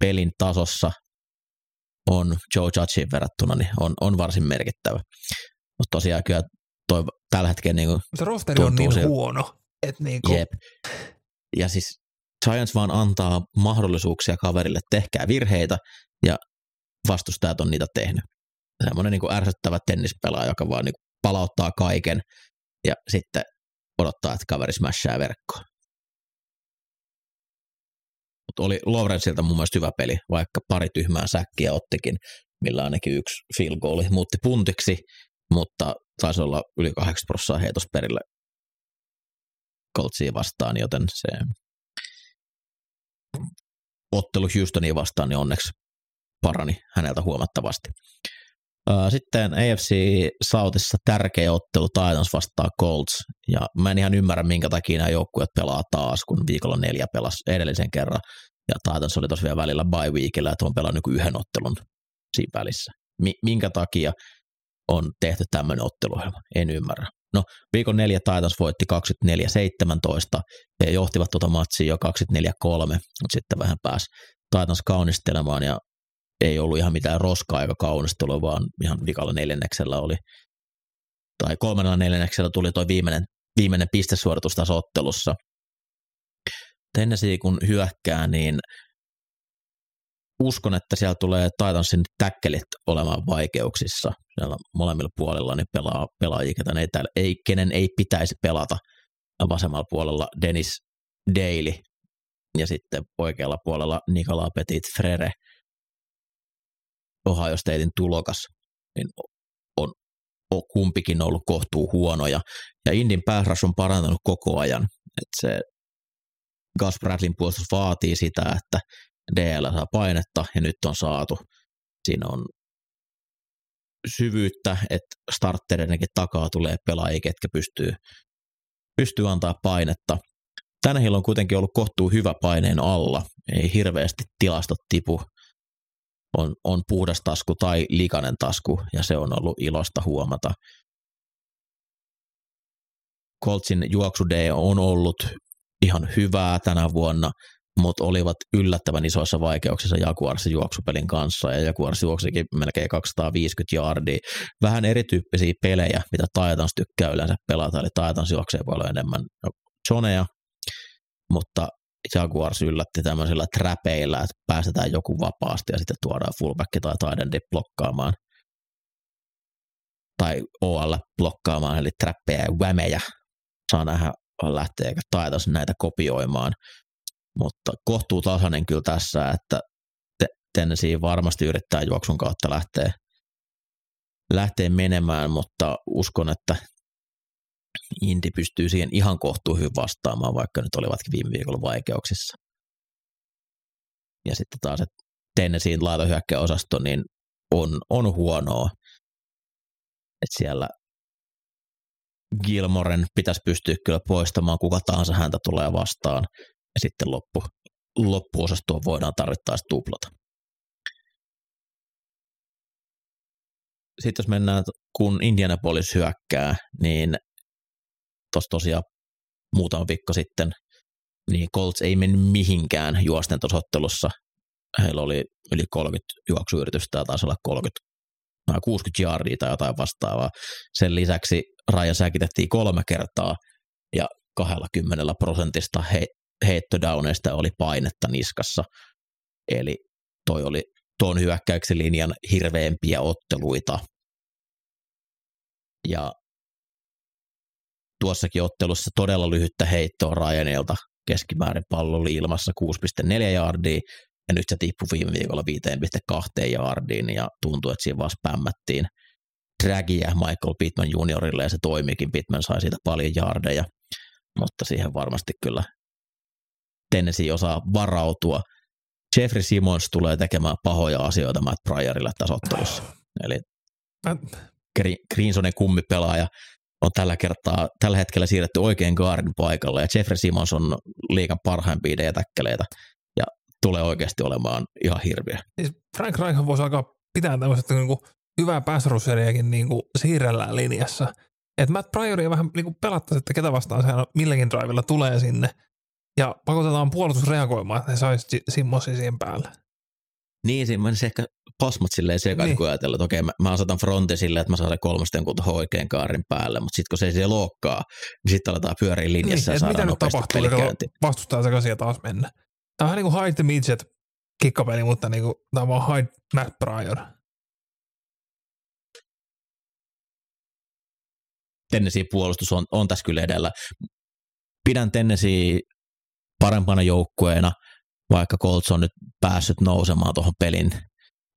pelin tasossa on Joe Judgein verrattuna, niin on, on varsin merkittävä. Mutta tosiaan kyllä toi tällä hetkellä niin kuin, Se rosteri on niin se- huono, että niinku, jep. Ja siis Giants vaan antaa mahdollisuuksia kaverille, tehkää virheitä ja vastustajat on niitä tehnyt. Semmoinen niin ärsyttävä tennispelaaja, joka vaan niin palauttaa kaiken ja sitten odottaa, että kaveri smashaa verkkoon. Mutta oli Lawrenceilta mun mielestä hyvä peli, vaikka pari tyhmää säkkiä ottikin, millä ainakin yksi field goal muutti puntiksi, mutta taisi olla yli 80 prosenttia heitosperille Coltsia vastaan, joten se ottelu Houstonia vastaan niin onneksi parani häneltä huomattavasti. Sitten AFC Southissa tärkeä ottelu Titans vastaa Colts, ja mä en ihan ymmärrä, minkä takia nämä joukkueet pelaa taas, kun viikolla neljä pelasi edellisen kerran, ja Titans oli vielä välillä bye weekillä, että on pelannut niin yhden ottelun siinä välissä. Mi- minkä takia on tehty tämmöinen otteluohjelma? En ymmärrä. No, viikon neljä Titans voitti 24-17, he johtivat tuota matsia jo 24-3, mutta sitten vähän pääsi Titans kaunistelemaan ja ei ollut ihan mitään roskaa aika kaunistelua, vaan ihan vikalla neljänneksellä oli, tai kolmannella neljänneksellä tuli tuo viimeinen, viimeinen pistesuoritus tässä ottelussa. Tennessee kun hyökkää, niin uskon, että siellä tulee Titansin täkkelit olemaan vaikeuksissa. Siellä molemmilla puolilla niin pelaa, pelaajia, ketä ei, täällä, ei, kenen ei pitäisi pelata. Vasemmalla puolella Dennis Daly ja sitten oikealla puolella Nikola Petit Frere. Ohio Statein tulokas, niin on, on kumpikin ollut kohtuu huonoja. Ja Indin pääsras on parantanut koko ajan. Et se Gus Bradlin puolustus vaatii sitä, että DL saa painetta ja nyt on saatu. Siinä on syvyyttä, että startereidenkin takaa tulee pelaajia, ketkä pystyy, pystyy antaa painetta. Tänä on kuitenkin ollut kohtuu hyvä paineen alla, ei hirveästi tilastot tipu. On, on puhdas tasku tai likainen tasku, ja se on ollut ilosta huomata. Coltsin juoksude on ollut ihan hyvää tänä vuonna, mutta olivat yllättävän isoissa vaikeuksissa Jaguarsin juoksupelin kanssa, ja Jaguars juoksikin melkein 250 yardia. Vähän erityyppisiä pelejä, mitä Titans tykkää yleensä pelata, eli Titans juoksee paljon enemmän zoneja, mutta Jaguars yllätti tämmöisillä träpeillä, että päästetään joku vapaasti ja sitten tuodaan fullback tai taidendi blokkaamaan tai OL blokkaamaan, eli trappeja ja wämejä. Saa nähdä, lähteekö Titans näitä kopioimaan mutta kohtuu tasainen kyllä tässä, että Tennessee varmasti yrittää juoksun kautta lähteä, lähteä menemään, mutta uskon, että Inti pystyy siihen ihan kohtuu hyvin vastaamaan, vaikka nyt olivatkin viime viikolla vaikeuksissa. Ja sitten taas, että Tennesseein laitohyökkäosasto niin on, on huonoa. Et siellä Gilmoren pitäisi pystyä kyllä poistamaan, kuka tahansa häntä tulee vastaan. Ja sitten loppu, loppuosastoa voidaan tarvittaessa tuplata. Sitten jos mennään, kun Indianapolis hyökkää, niin tuossa tosiaan muutama viikko sitten, niin Colts ei mennyt mihinkään juosten tuossa ottelussa. Heillä oli yli 30 juoksuyritystä ja taisi olla 30, 60 jardia tai jotain vastaavaa. Sen lisäksi raja säkitettiin kolme kertaa ja 20 prosentista he, heittodowneista oli painetta niskassa. Eli toi oli tuon hyökkäyksen linjan hirveämpiä otteluita. Ja tuossakin ottelussa todella lyhyttä heittoa Ryanilta. Keskimäärin pallo oli ilmassa 6,4 jardia, ja nyt se tippui viime viikolla 5,2 jardiin, ja tuntuu, että siinä vaan spämmättiin dragia Michael Pittman juniorille, ja se toimikin. Pittman sai siitä paljon jardeja, mutta siihen varmasti kyllä Tennessee osaa varautua. Jeffrey Simmons tulee tekemään pahoja asioita Matt Pryorille tasottelussa. Eli Greensonen kummipelaaja on tällä kertaa, tällä hetkellä siirretty oikein guardin paikalle ja Jeffrey Simmons on liikan parhaimpia täkkeleitä ja tulee oikeasti olemaan ihan hirviä. Siis Frank Reich voisi alkaa pitää tämmöistä niin hyvää pääsrusseriakin niin siirrellään linjassa. Että Matt Prioria vähän niin pelattaisi, että ketä vastaan sehän milläkin drivilla tulee sinne ja pakotetaan puolustus reagoimaan, että he saisi Simmonsin siihen päälle. Niin, siinä menisi ehkä pasmat silleen sekaan, niin. kun ajatella, että okei, mä, mä asetan fronte silleen, että mä saan kolmosten kun oikein kaarin päälle, mutta sitten kun se ei siellä loukkaa, niin sitten aletaan pyöriä linjassa niin, ja saadaan mitä nyt tapahtuu, vastustaa se taas mennä. Tämä on vähän niin kuin hide the midget kikkapeli, mutta niin kuin, tämä on vaan hide Matt Pryor. Tennessee puolustus on, on tässä kyllä edellä. Pidän Tennessee parempana joukkueena, vaikka Colts on nyt päässyt nousemaan tuohon pelin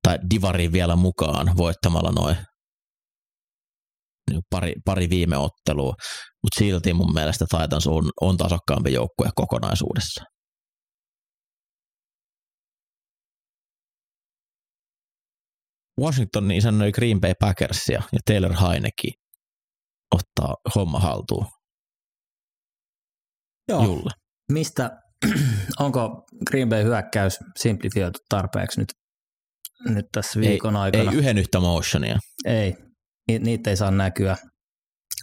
tai divariin vielä mukaan voittamalla noin niin pari, pari viime ottelua, mutta silti mun mielestä Titans on, on tasokkaampi joukkue kokonaisuudessa. Washington isännöi Green Bay Packersia ja Taylor Heineke ottaa homma haltuun. Joo. Julle. Mistä, onko Green Bay hyökkäys simplifioitu tarpeeksi nyt, nyt tässä viikon ei, aikana? Ei yhden yhtä motionia. Ei, Ni, niitä ei saa näkyä.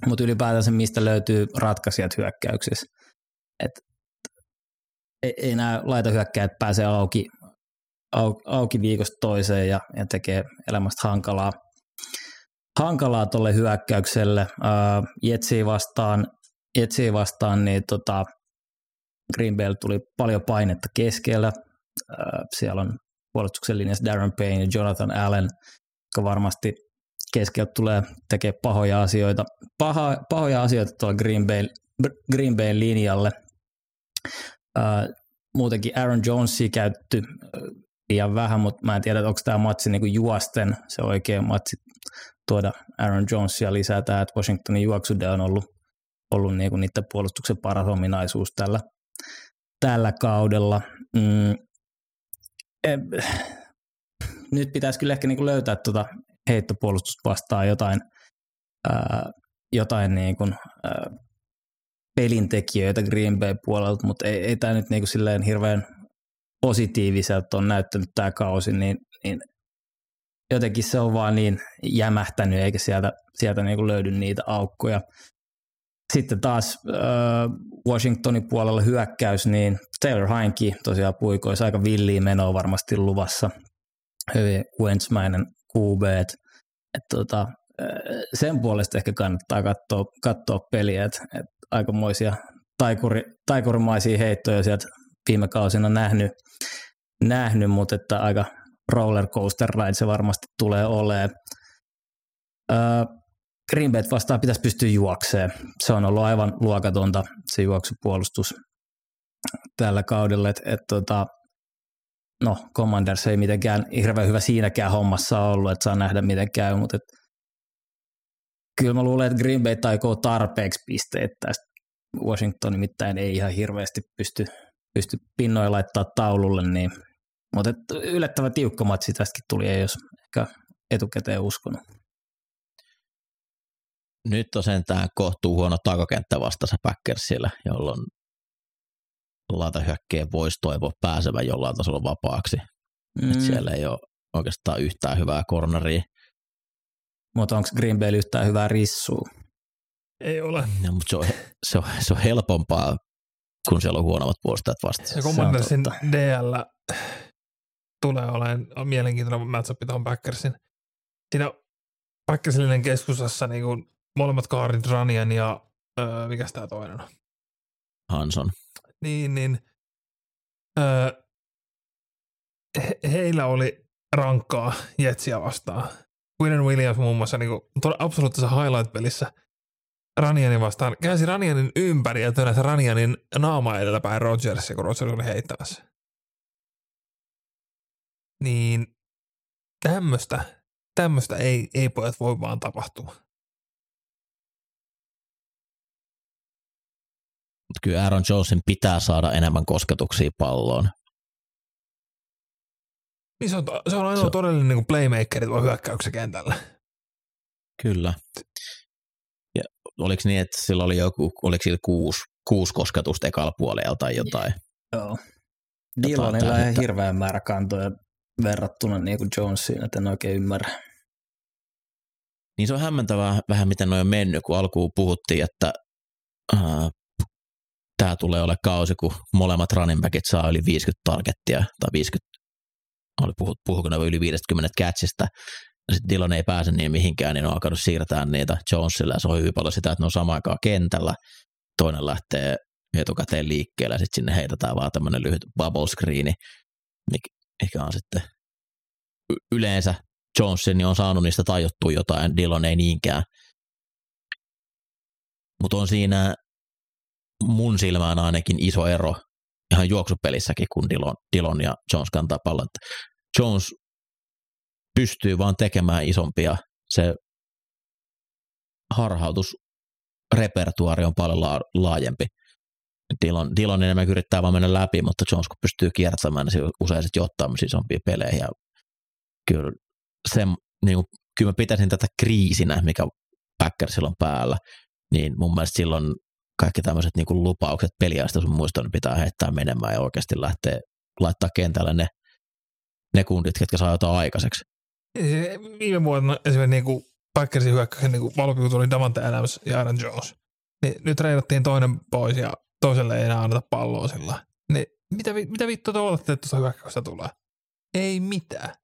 Mutta ylipäätänsä mistä löytyy ratkaisijat hyökkäyksissä. Et, ei, ei nämä laitahyökkäjät pääse auki, auki, auki viikosta toiseen ja, ja tekee elämästä hankalaa hankalaa tuolle hyökkäykselle. Uh, Jetsiä vastaan, Jetsiä vastaan niin tota, Green Bay tuli paljon painetta keskellä. Siellä on puolustuksen linjassa Darren Payne ja Jonathan Allen, jotka varmasti keskeltä tulee tekemään pahoja asioita, paha, pahoja asioita tuolla Green Bay, Green Bay linjalle. Muutenkin Aaron Jonesia käytetty liian vähän, mutta mä en tiedä, onko tämä matsi niin kuin juosten se oikea matsi tuoda Aaron Jonesia lisää tämä, että Washingtonin juoksude on ollut, ollut niin kuin niiden puolustuksen paras ominaisuus tällä, tällä kaudella. Mm, e, nyt pitäisi kyllä ehkä niinku löytää tuota heittopuolustusta vastaan jotain, ää, jotain niin kuin, ää, pelintekijöitä Green Bay puolelta, mutta ei, ei tämä nyt niinku silleen hirveän positiiviselta on näyttänyt tämä kausi, niin, niin jotenkin se on vaan niin jämähtänyt eikä sieltä, sieltä niinku löydy niitä aukkoja. Sitten taas äh, Washingtonin puolella hyökkäys, niin Taylor Heinke tosiaan puikoisi aika villiä menoa varmasti luvassa. Hyvin Wentzmäinen QB. Et, et tota, sen puolesta ehkä kannattaa katsoa, katsoa peliä, että et aikamoisia taikuri, taikurimaisia heittoja sieltä viime kausina nähnyt, nähnyt mutta että aika roller coaster ride se varmasti tulee olemaan. Green Bay vastaan pitäisi pystyä juokseen. Se on ollut aivan luokatonta se juoksupuolustus tällä kaudella. Et, et tota, no, Commanders ei mitenkään hirveän hyvä siinäkään hommassa ollut, että saa nähdä miten käy, mutta et, kyllä mä luulen, että Green Bay taikoo tarpeeksi pisteet tästä. Washington nimittäin ei ihan hirveästi pysty, pysty pinnoja laittaa taululle, niin Mutta yllättävän tiukka matsi tästäkin tuli, ei jos ehkä etukäteen uskonut. Nyt on sentään kohtuu huono takakenttä vastassa Packersillä, jolloin laitahyökkeen voisi toivoa pääsevän jollain tasolla vapaaksi. Mm. siellä ei ole oikeastaan yhtään hyvää corneria. Mutta onko Green Bay yhtään hyvää rissua? Ei ole. No, mutta se on, se, on, se on helpompaa, kun siellä on huonommat puolustajat vastassa. Ja Commandersin DL tulee olemaan mielenkiintoinen matchup tuohon Packersin. Siinä Packersillinen keskusassa niin kuin molemmat kaarit Ranian ja öö, mikä tämä toinen on? Hanson. Niin, niin öö, he, heillä oli rankkaa Jetsiä vastaan. William Williams muun muassa niin kuin, absoluuttisessa highlight-pelissä Ranianin vastaan käänsi Ranianin ympäri ja tönäsi Ranianin naama edellä päin Rodgersia, kun Rodgers oli heittämässä. Niin tämmöistä, tämmöistä ei, ei pojat voi vaan tapahtua. Kyllä Aaron Jonesin pitää saada enemmän kosketuksia palloon. Niin se on, se on ainoa se... todellinen niin playmaker tuo hyökkäyksen kentällä. Kyllä. Ja oliko niin, että sillä oli joku, oliko sillä kuusi, kuusi kosketusta ekalla puolella tai jotain? Joo. Dillonilla ei hirveän määrä kantoja verrattuna niin kuin Jonesiin, että en oikein ymmärrä. Niin se on hämmentävää vähän, miten noin on mennyt, kun alkuun puhuttiin, että äh, tämä tulee ole kausi, kun molemmat running backit saa yli 50 targettia, tai 50, oli puhut, puhuko ne yli 50 catchista, sitten Dillon ei pääse niin mihinkään, niin on alkanut siirtää niitä Jonesille, ja se on hyvin paljon sitä, että ne on samaan aikaan kentällä, toinen lähtee etukäteen liikkeelle, ja sitten sinne heitetään vaan tämmöinen lyhyt bubble screeni, mikä on sitten? Yleensä Jonesin on saanut niistä tajottua jotain, Dillon ei niinkään. Mutta on siinä mun silmään ainakin iso ero ihan juoksupelissäkin, kun Dillon, Dillon ja Jones kantaa pallon. Jones pystyy vaan tekemään isompia. Se harhautusrepertuaari on paljon la- laajempi. Dillon, Dillon enemmän yrittää vaan mennä läpi, mutta Jones kun pystyy kiertämään, niin se usein sitten johtaa myös isompia pelejä. Ja kyllä, se, niin kuin, kyllä mä pitäisin tätä kriisinä, mikä Packersilla on päällä, niin mun mielestä silloin kaikki tämmöiset niin lupaukset peliaista sun muista pitää heittää menemään ja oikeasti lähteä laittaa kentälle ne, ne kundit, ketkä saa jotain aikaiseksi. Viime vuonna esimerkiksi niin kuin Packersin hyökkäyksen niin valopikut tuli Davante Adams ja Aaron Jones. Niin nyt reidattiin toinen pois ja toiselle ei enää anneta palloa sillä. Niin mitä, mitä vittua te olette, että tuosta hyökkäystä tulee? Ei mitään.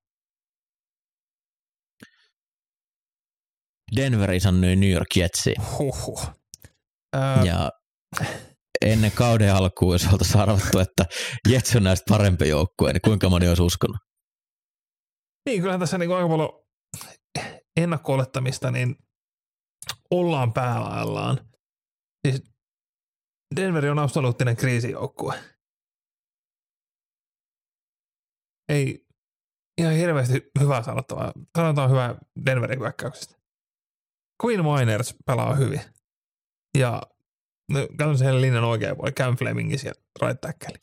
Denver isännyi New York Jetsiin. Huhhuh. Ää... Ja ennen kauden alkuun, jos oltaisiin arvattu, että Jets on näistä parempi joukkue, niin kuinka moni olisi uskonut? Niin, kyllähän tässä niin aika paljon ennakko niin ollaan päälaillaan. Siis Denver on absoluuttinen kriisijoukkue. Ei ihan hirveästi hyvää sanottavaa. Sanotaan hyvää Denverin hyökkäyksestä. Queen Miners pelaa hyvin. Ja no, katson sen linjan oikein puoli, Cam Flemingis ja right tackle.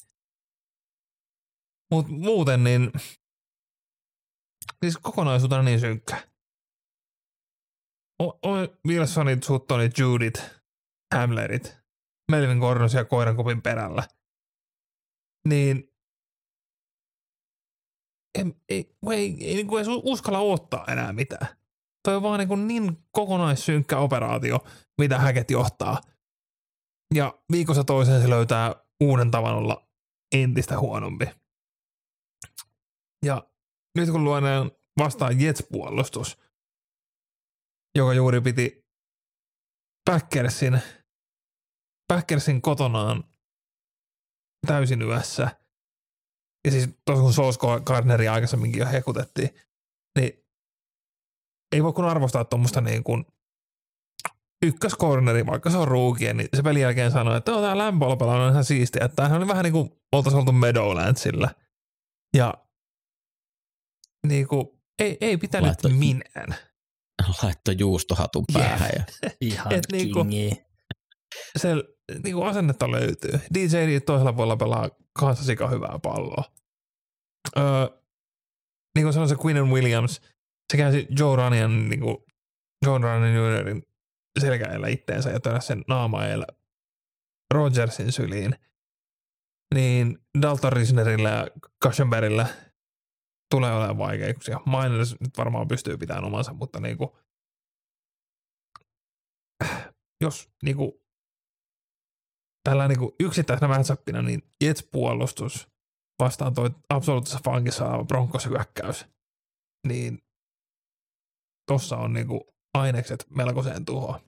Mut muuten niin, siis kokonaisuutena niin synkkä. On Wilsonit, Suttonit, Judit, Hamlerit, Melvin Gordon ja koirankopin perällä. Niin ei, ei, ei, ei, ei, ei uskalla ottaa enää mitään. Toi on vaan niin, niin kokonaissynkkä operaatio, mitä häket johtaa. Ja viikossa toiseen se löytää uuden tavan olla entistä huonompi. Ja nyt kun luodaan vastaan Jets-puolustus, joka juuri piti Packersin, Packersin kotonaan täysin yössä, ja siis tuossa kun Sauce Gardneria aikaisemminkin jo hekutettiin, ei voi kun arvostaa tuommoista niin kuin ykköskorneri, vaikka se on ruukia, niin se pelin jälkeen sanoi, että tämä lämpöllä on ihan siistiä, että tämähän oli vähän niin kuin oltaisiin oltu Meadowlandsilla. Ja niin kuin, ei, ei pitänyt Laitto, minään. Laitto juustohatun päähän. Yeah. Ja. Ihan Et niin kuin, se niin kuin asennetta löytyy. DJ toisella puolella pelaa kanssa sika hyvää palloa. öö, niin kuin sanoin se Quinn Williams, se käänsi Joe Ranian, niin kuin Joe Ranian juniorin selkäillä itteensä ja tönäs sen naamaajalla Rogersin syliin. Niin Dalton Risnerillä ja Kashenbergillä tulee olemaan vaikeuksia. Miners nyt varmaan pystyy pitämään omansa, mutta niin kuin, jos niin kuin, tällä niin kuin yksittäisenä matchupina, niin Jets-puolustus vastaan toi absoluuttisessa fankissa oleva Broncos hyökkäys, niin tossa on niin kuin ainekset melkoiseen tuhoon.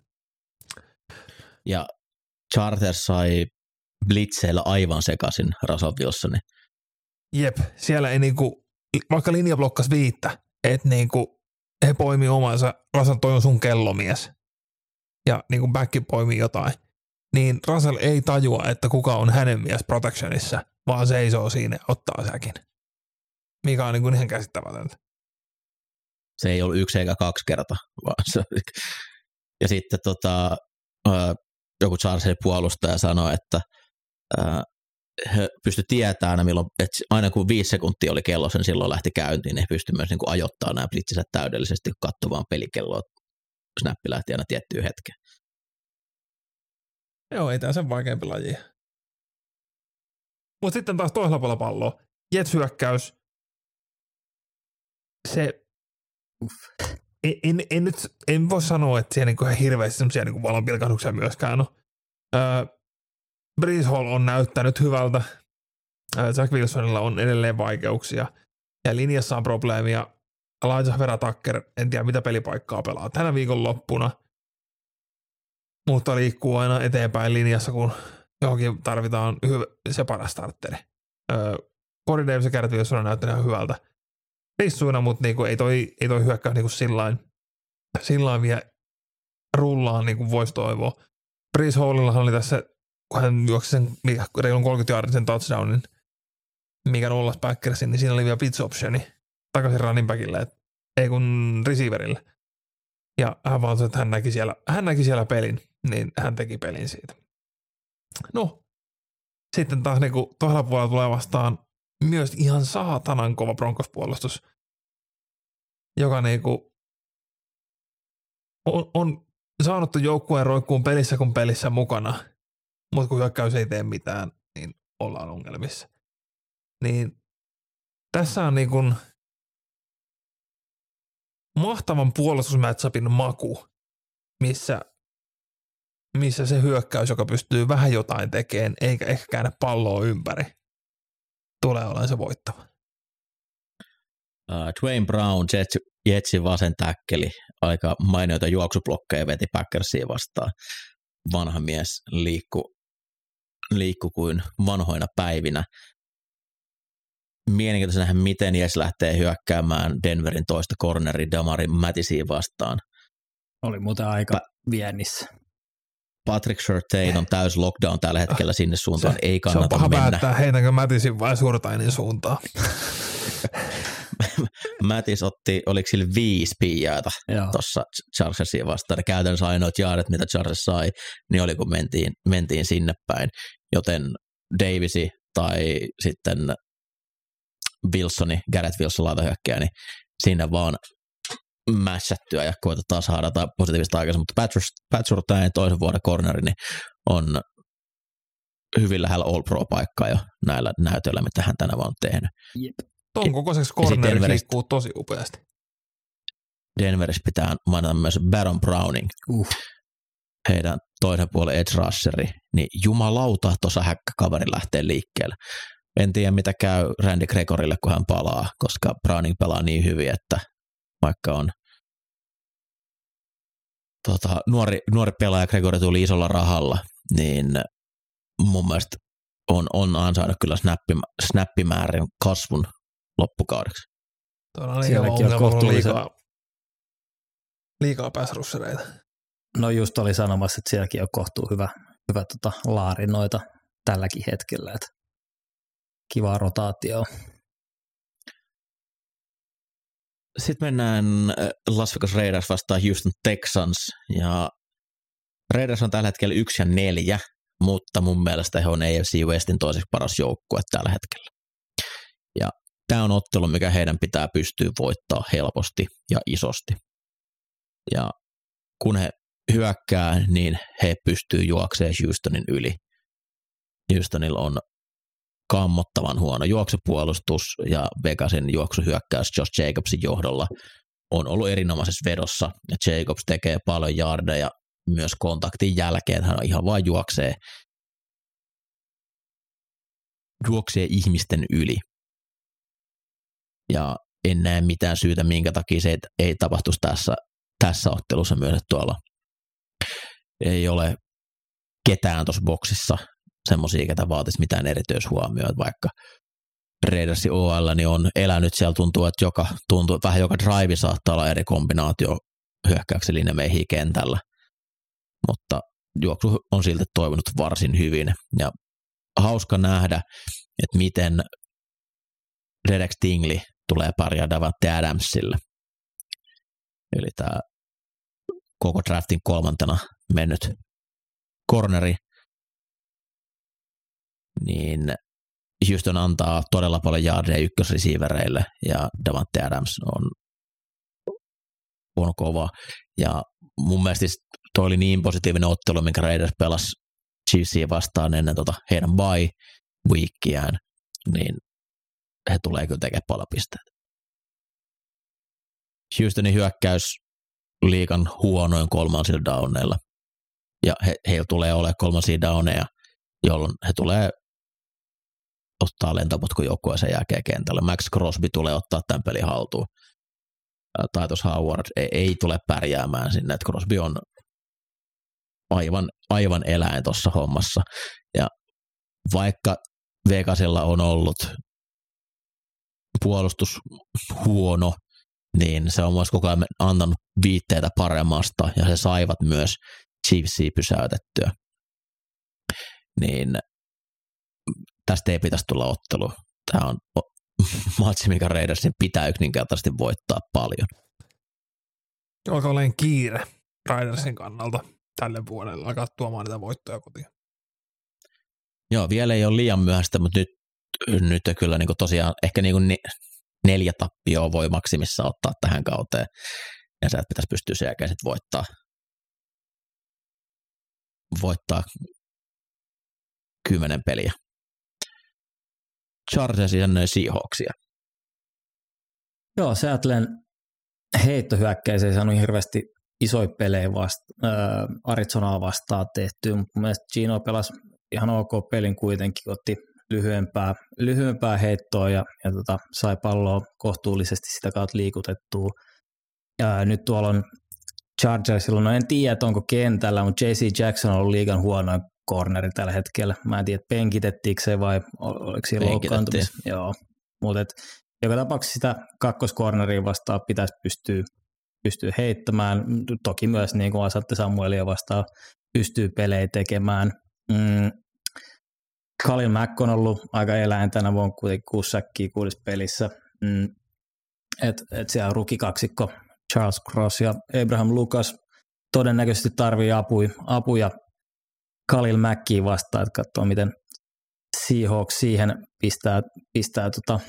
Ja Charters sai blitzeillä aivan sekaisin Russell Wilsonin. Jep, siellä ei niinku, vaikka linja blokkas viittä, että niinku he poimii omansa, Russell toi on sun kellomies ja niinku back poimii jotain, niin Russell ei tajua, että kuka on hänen mies protectionissa, vaan seisoo siinä ja ottaa säkin. Mikä on niinku ihan käsittämätöntä. Se ei ollut yksi eikä kaksi kertaa. Vaan se, ja sitten tota, joku Charlesin puolustaja sanoi, että he pysty tietämään milloin, että aina kun viisi sekuntia oli kello sen silloin lähti käyntiin, niin he pysty myös niin kuin ajoittamaan nämä blitzisät täydellisesti, kun katsomaan pelikelloa, snappi lähti aina tiettyyn hetkeen. Joo, ei tämä sen vaikeampi laji. Mutta sitten taas toisella puolella palloa. Jets hyökkäys. Se, en, en, en, nyt, en voi sanoa, että siellä niinku ihan hirveästi semmoisia niinku valonpilkahduksia myöskään on. Öö, Breeze Hall on näyttänyt hyvältä. Jack Wilsonilla on edelleen vaikeuksia ja linjassa on probleemia. Elijah Vera Tucker, en tiedä mitä pelipaikkaa pelaa tänä viikon loppuna, mutta liikkuu aina eteenpäin linjassa, kun johonkin tarvitaan hyvä, se paras starteri. Öö, Corey Davis ja Garrett Wilson on näyttänyt hyvältä rissuina, mutta niinku ei, toi, ei toi hyökkäys niinku sillain, sillain vielä rullaan niin kuin voisi toivoa. Breeze Hallillahan oli tässä kun hän juoksi sen reilun 30 yardin sen touchdownin, mikä nollas Packersin, niin siinä oli vielä pitch optioni takaisin running backille, et, ei kun receiverille. Ja hän vaan että hän näki, siellä, hän näki siellä pelin, niin hän teki pelin siitä. No, sitten taas niin toisella puolella tulee vastaan myös ihan saatanan kova bronkospuolustus, joka niinku on, on saanut joukkueen roikkuun pelissä kun pelissä mukana – mutta kun hyökkäys ei tee mitään, niin ollaan ongelmissa. Niin tässä on niin kuin mahtavan puolustusmatchupin maku, missä, missä se hyökkäys, joka pystyy vähän jotain tekemään, eikä ehkä käännä palloa ympäri, tulee olemaan se voittava. Uh, Dwayne Brown, Jets, Jetsin vasen täkkeli, aika mainioita juoksublokkeja veti Packersia vastaan. Vanha mies liikku liikku kuin vanhoina päivinä. Mielenkiintoista nähdä, miten Jes lähtee hyökkäämään Denverin toista corneri Damari Matisiin vastaan. Oli muuten aika Pä- viennissä. Patrick Surtain on täys lockdown tällä hetkellä sinne suuntaan, se, ei kannata Se on paha mennä. päättää, heitänkö Matisin vai Surtainin suuntaan. Mattis otti, oliko sillä viisi piijaata tuossa Chargersia vastaan. Käytännössä ainoat jaaret, mitä Chargers sai, niin oli kun mentiin, mentiin sinne päin. Joten Davisi tai sitten Wilsoni, Garrett Wilson laitahyökkäjä, niin sinne vaan mässättyä ja koitetaan saada positiivista aikaisemmin, mutta Pat Surtain toisen vuoden corneri niin on hyvin lähellä All Pro-paikkaa jo näillä näytöillä, mitä hän tänä vuonna on tehnyt. Jep. Ton kokoiseksi corneri liikkuu tosi upeasti. Denverissä pitää mainita myös Baron Browning. Uh. Heidän toisen puolen edge rusheri. Niin jumalauta tuossa häkkäkaveri lähtee liikkeelle. En tiedä mitä käy Randy Gregorille, kun hän palaa, koska Browning pelaa niin hyvin, että vaikka on tota, nuori, nuori pelaaja Gregory tuli isolla rahalla, niin mun mielestä on, on ansainnut kyllä snappim, snappimäärin kasvun loppukaudeksi. Tuolla on Sielläkin on kohtuullisen... liikaa, liikaa pääsrussereita. No just oli sanomassa, että sielläkin on kohtuu hyvä, hyvä tota, laari noita tälläkin hetkellä. Että kiva rotaatio. Sitten mennään äh, Las Vegas Raiders vastaan Houston Texans ja Raiders on tällä hetkellä yksi ja neljä, mutta mun mielestä he on AFC Westin toiseksi paras joukkue tällä hetkellä. Ja tämä on ottelu, mikä heidän pitää pystyä voittaa helposti ja isosti. Ja kun he hyökkää, niin he pystyy juokseen Houstonin yli. Houstonilla on kammottavan huono juoksupuolustus ja Vegasin juoksuhyökkäys Josh Jacobsin johdolla on ollut erinomaisessa vedossa. Ja Jacobs tekee paljon jardeja myös kontaktin jälkeen, hän ihan vain juoksee, juoksee ihmisten yli. Ja en näe mitään syytä, minkä takia se ei tapahtuisi tässä, tässä ottelussa myös, tuolla ei ole ketään tuossa boksissa semmoisia, ketä vaatisi mitään erityishuomioita, vaikka Raidersin OL niin on elänyt siellä, tuntuu, että joka, tuntuu, vähän joka drive saattaa olla eri kombinaatio hyökkäyksellinen meihin kentällä, mutta juoksu on silti toivonut varsin hyvin ja hauska nähdä, että miten Derek Stingley tulee pärjää Davante Adamsille. Eli tämä koko draftin kolmantena mennyt corneri, niin Houston antaa todella paljon jaardeja ykkösreceivereille ja Davante Adams on, on kova. Ja mun mielestä toi oli niin positiivinen ottelu, minkä Raiders pelasi Chiefsia vastaan ennen tota heidän bye weekiään, niin he tulee kyllä tekemään paljon pisteitä. Houstonin hyökkäys liikan huonoin kolmansilla downeilla. Ja he, heillä tulee olemaan kolmansia downeja, jolloin he tulee ottaa lentoputkun joukkueeseen jälkeen kentälle. Max Crosby tulee ottaa tämän pelin haltuun. Taitos Howard ei, ei tule pärjäämään sinne, että Crosby on aivan, aivan eläin tuossa hommassa. Ja vaikka Vegasilla on ollut puolustus huono, niin se on myös koko ajan antanut viitteitä paremmasta, ja he saivat myös Chiefsia pysäytettyä. Niin tästä ei pitäisi tulla ottelu. Tämä on matsi, mikä Raidersin pitää yksinkertaisesti voittaa paljon. Alkaa olemaan kiire Raidersin kannalta tälle vuodelle alkaa tuomaan niitä voittoja kotiin. Joo, vielä ei ole liian myöhäistä, mutta nyt, nyt kyllä niin kuin tosiaan ehkä niin kuin neljä tappioa voi maksimissa ottaa tähän kauteen. Ja sä pitäisi pystyä sen jälkeen sitten voittaa, voittaa kymmenen peliä. Chargersin ja Seahawksia. Joo, Seattlen heittohyökkäys ei saanut hirveästi isoja pelejä vasta, äh, Arizonaa vastaan tehty, mutta mun mielestä Gino pelasi ihan ok pelin kuitenkin, otti lyhyempää, lyhyempää heittoa ja, ja tota, sai palloa kohtuullisesti sitä kautta liikutettua. Ja nyt tuolla on Chargersilla, no en tiedä, onko kentällä, mutta JC Jackson on ollut liigan huonoin corneri tällä hetkellä. Mä en tiedä, penkitettiinkö se vai oliko siinä loukkaantumis. Joo, mutta joka tapauksessa sitä kakkoskorneria vastaan pitäisi pystyä pystyy heittämään. Toki myös niin kuin Asatte Samuelia vastaan pystyy pelejä tekemään. Mm. Kalin Mack on ollut aika eläin tänä vuonna kuitenkin kuusi säkkiä kuudessa pelissä. Mm. Et, et siellä on rukikaksikko Charles Cross ja Abraham Lucas todennäköisesti tarvii apuja, apuja Kalil Mackiin vastaan, että katsoo miten Seahawks siihen pistää, pistää tota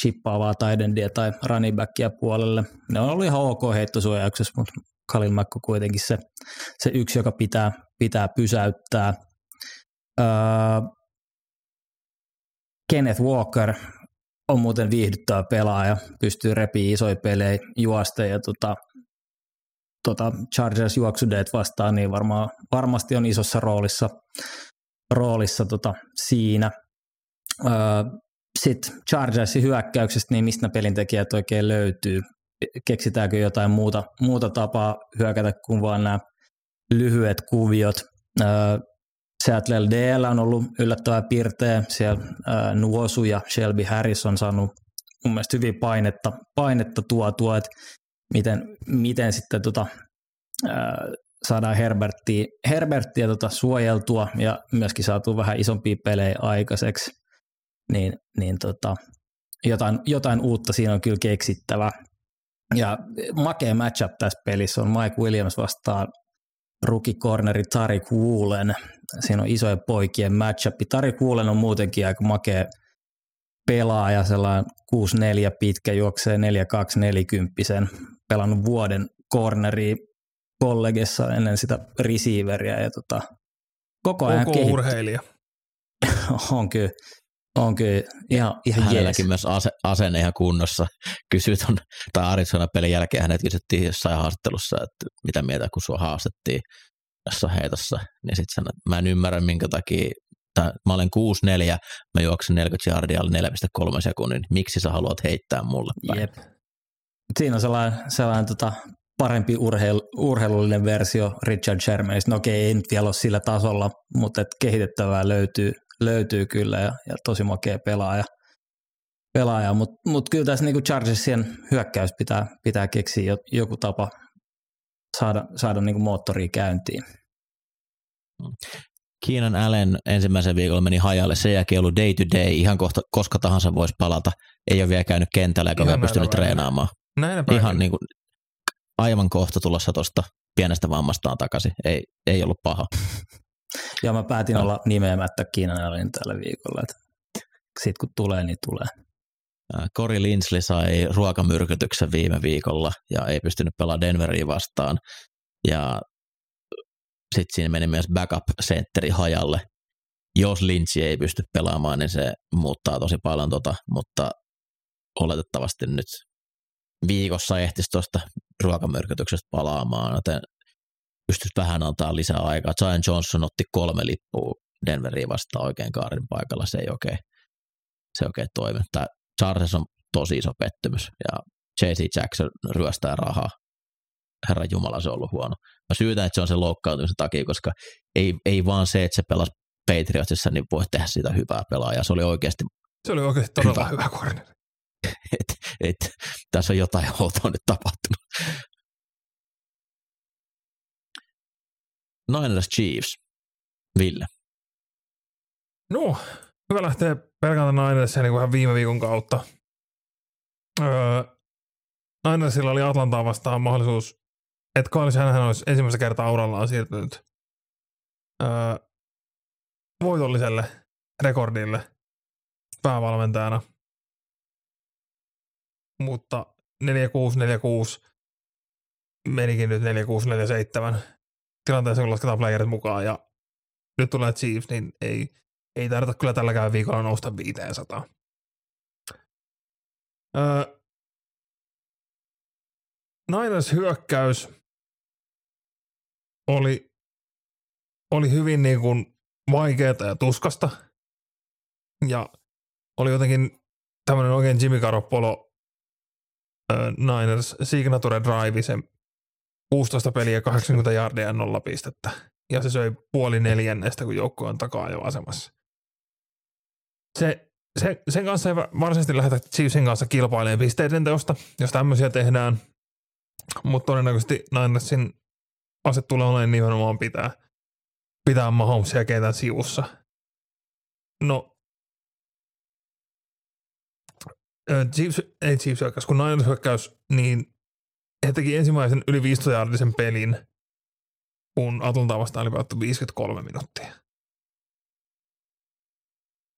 chippaavaa taidendia tai runningbackia puolelle. Ne on ollut ihan ok heittosuojauksessa, mutta Kalil Mack on kuitenkin se, se yksi, joka pitää, pitää pysäyttää. Öö, Kenneth Walker on muuten viihdyttävä pelaaja, pystyy repiä isoja pelejä juosta ja tota, tota Chargers juoksudeet vastaan, niin varmaan, varmasti on isossa roolissa, roolissa tota, siinä. Öö, Sitten Chargersin hyökkäyksestä, niin mistä pelintekijät oikein löytyy? Keksitäänkö jotain muuta, muuta tapaa hyökätä kuin vaan nämä lyhyet kuviot? Öö, Seattle DL on ollut yllättävää pirteä. Siellä ää, Nuosu ja Shelby Harris on saanut mun mielestä hyvin painetta, painetta tuotua, että miten, miten sitten tota, ää, saadaan Herberttiä, Herberttiä tota suojeltua ja myöskin saatu vähän isompia pelejä aikaiseksi, niin, niin tota, jotain, jotain uutta siinä on kyllä keksittävä. Ja makea matchup tässä pelissä on Mike Williams vastaan rukikorneri Tarik Woolen. Siinä on isojen poikien matchup. Tarik Woolen on muutenkin aika makea, pelaaja, sellainen 6-4 pitkä, juoksee 4-2 40 pelannut vuoden corneria kollegessa ennen sitä receiveria ja tota, koko ajan Koko urheilija. on kyllä, on kyllä ihan, ihan Hänelläkin jees. myös ase, asenne ihan kunnossa. Kysyt on, tai Arizona pelin jälkeen hänet kysyttiin jossain haastattelussa, että mitä mieltä kun sua haastettiin jossain heitossa, niin sitten sanoin, että mä en ymmärrä minkä takia, tai mä olen 6-4, mä juoksen 40 yardia alle 4,3 sekunnin, miksi sä haluat heittää mulle päin? Jep. Siinä on sellainen, sellainen tota, parempi urheil, urheilullinen versio Richard Shermanista. No okei, ei nyt vielä ole sillä tasolla, mutta et kehitettävää löytyy, löytyy kyllä ja, ja tosi makea pelaaja. pelaaja. Mutta mut kyllä tässä niinku Chargersien hyökkäys pitää, pitää keksiä jo- joku tapa saada, saada niinku moottoria käyntiin. Keenan Allen ensimmäisen viikolla meni hajalle, sen jälkeen ollut day to day, ihan kohta, koska tahansa voisi palata. Ei ole vielä käynyt kentällä eikä vielä pystynyt treenaamaan. Näinä. Ihan niin kuin, aivan kohta tulossa tuosta pienestä vammastaan takaisin. Ei, ei ollut paha. Ja mä päätin No. olla nimeämättä Keenan Allen tällä viikolla. Sitten kun tulee, niin tulee. Ää, Cory Linsley sai ruokamyrkytyksen viime viikolla ja ei pystynyt pelaamaan Denveriin vastaan. Ja sitten siinä meni myös backup-sentteri hajalle. Jos Lynch ei pysty pelaamaan, niin se muuttaa tosi paljon tota, mutta oletettavasti nyt viikossa ehtisi tuosta ruokamyrkytyksestä palaamaan, joten pystyisi vähän antaa lisää aikaa. Zion Johnson otti kolme lippua Denveriin vastaan oikein kaarin paikalla, se ei oikein, se ei oikein toimi. Tämä Charles on tosi iso pettymys ja J.C. Jackson ryöstää rahaa. Herra Jumala, se on ollut huono. Mä syytän, että se on sen loukkaantumisen takia, koska ei, ei vaan se, että se pelasi Patriotsissa, niin voi tehdä sitä hyvää pelaajaa. Se oli oikeasti, Se oli oikeasti todella Hyvä. hyvä, hyvä corner. että et, tässä on jotain outoa nyt tapahtunut. Niners Chiefs. Ville. No, hyvä lähteä pelkään Ninersia niin ihan viime viikon kautta. Öö, Ninersilla oli Atlantaa vastaan mahdollisuus, että Kyle Shanahan olisi ensimmäistä kertaa urallaan siirtynyt öö, voitolliselle rekordille päävalmentajana. Mutta 4-6, 4-6 menikin nyt 4-6, 4-7 tilanteessa, kun lasketaan playerit mukaan ja nyt tulee Chiefs, niin ei, ei tarvita kyllä tälläkään viikolla nousta 500. Öö, Niners hyökkäys oli, oli hyvin niin kuin vaikeaa ja tuskasta. Ja oli jotenkin tämmöinen oikein Jimmy Garoppolo Niners signature drive, se 16 peliä, 80 jardia ja nolla pistettä. Ja se söi puoli neljännestä, kun joukko on takaa jo asemassa. Se, se, sen kanssa ei va- varsinaisesti lähdetä Chiefsin kanssa kilpailemaan pisteiden teosta, jos tämmöisiä tehdään. Mutta todennäköisesti Ninersin ase tulee olemaan nimenomaan pitää, pitää Mahomesia ketään sivussa. No, ö, Chiefs, ei Chiefs hyökkäys, kun Niners hyökkäys, niin he teki ensimmäisen yli 500 pelin, kun Atlanta vastaan oli pelattu 53 minuuttia.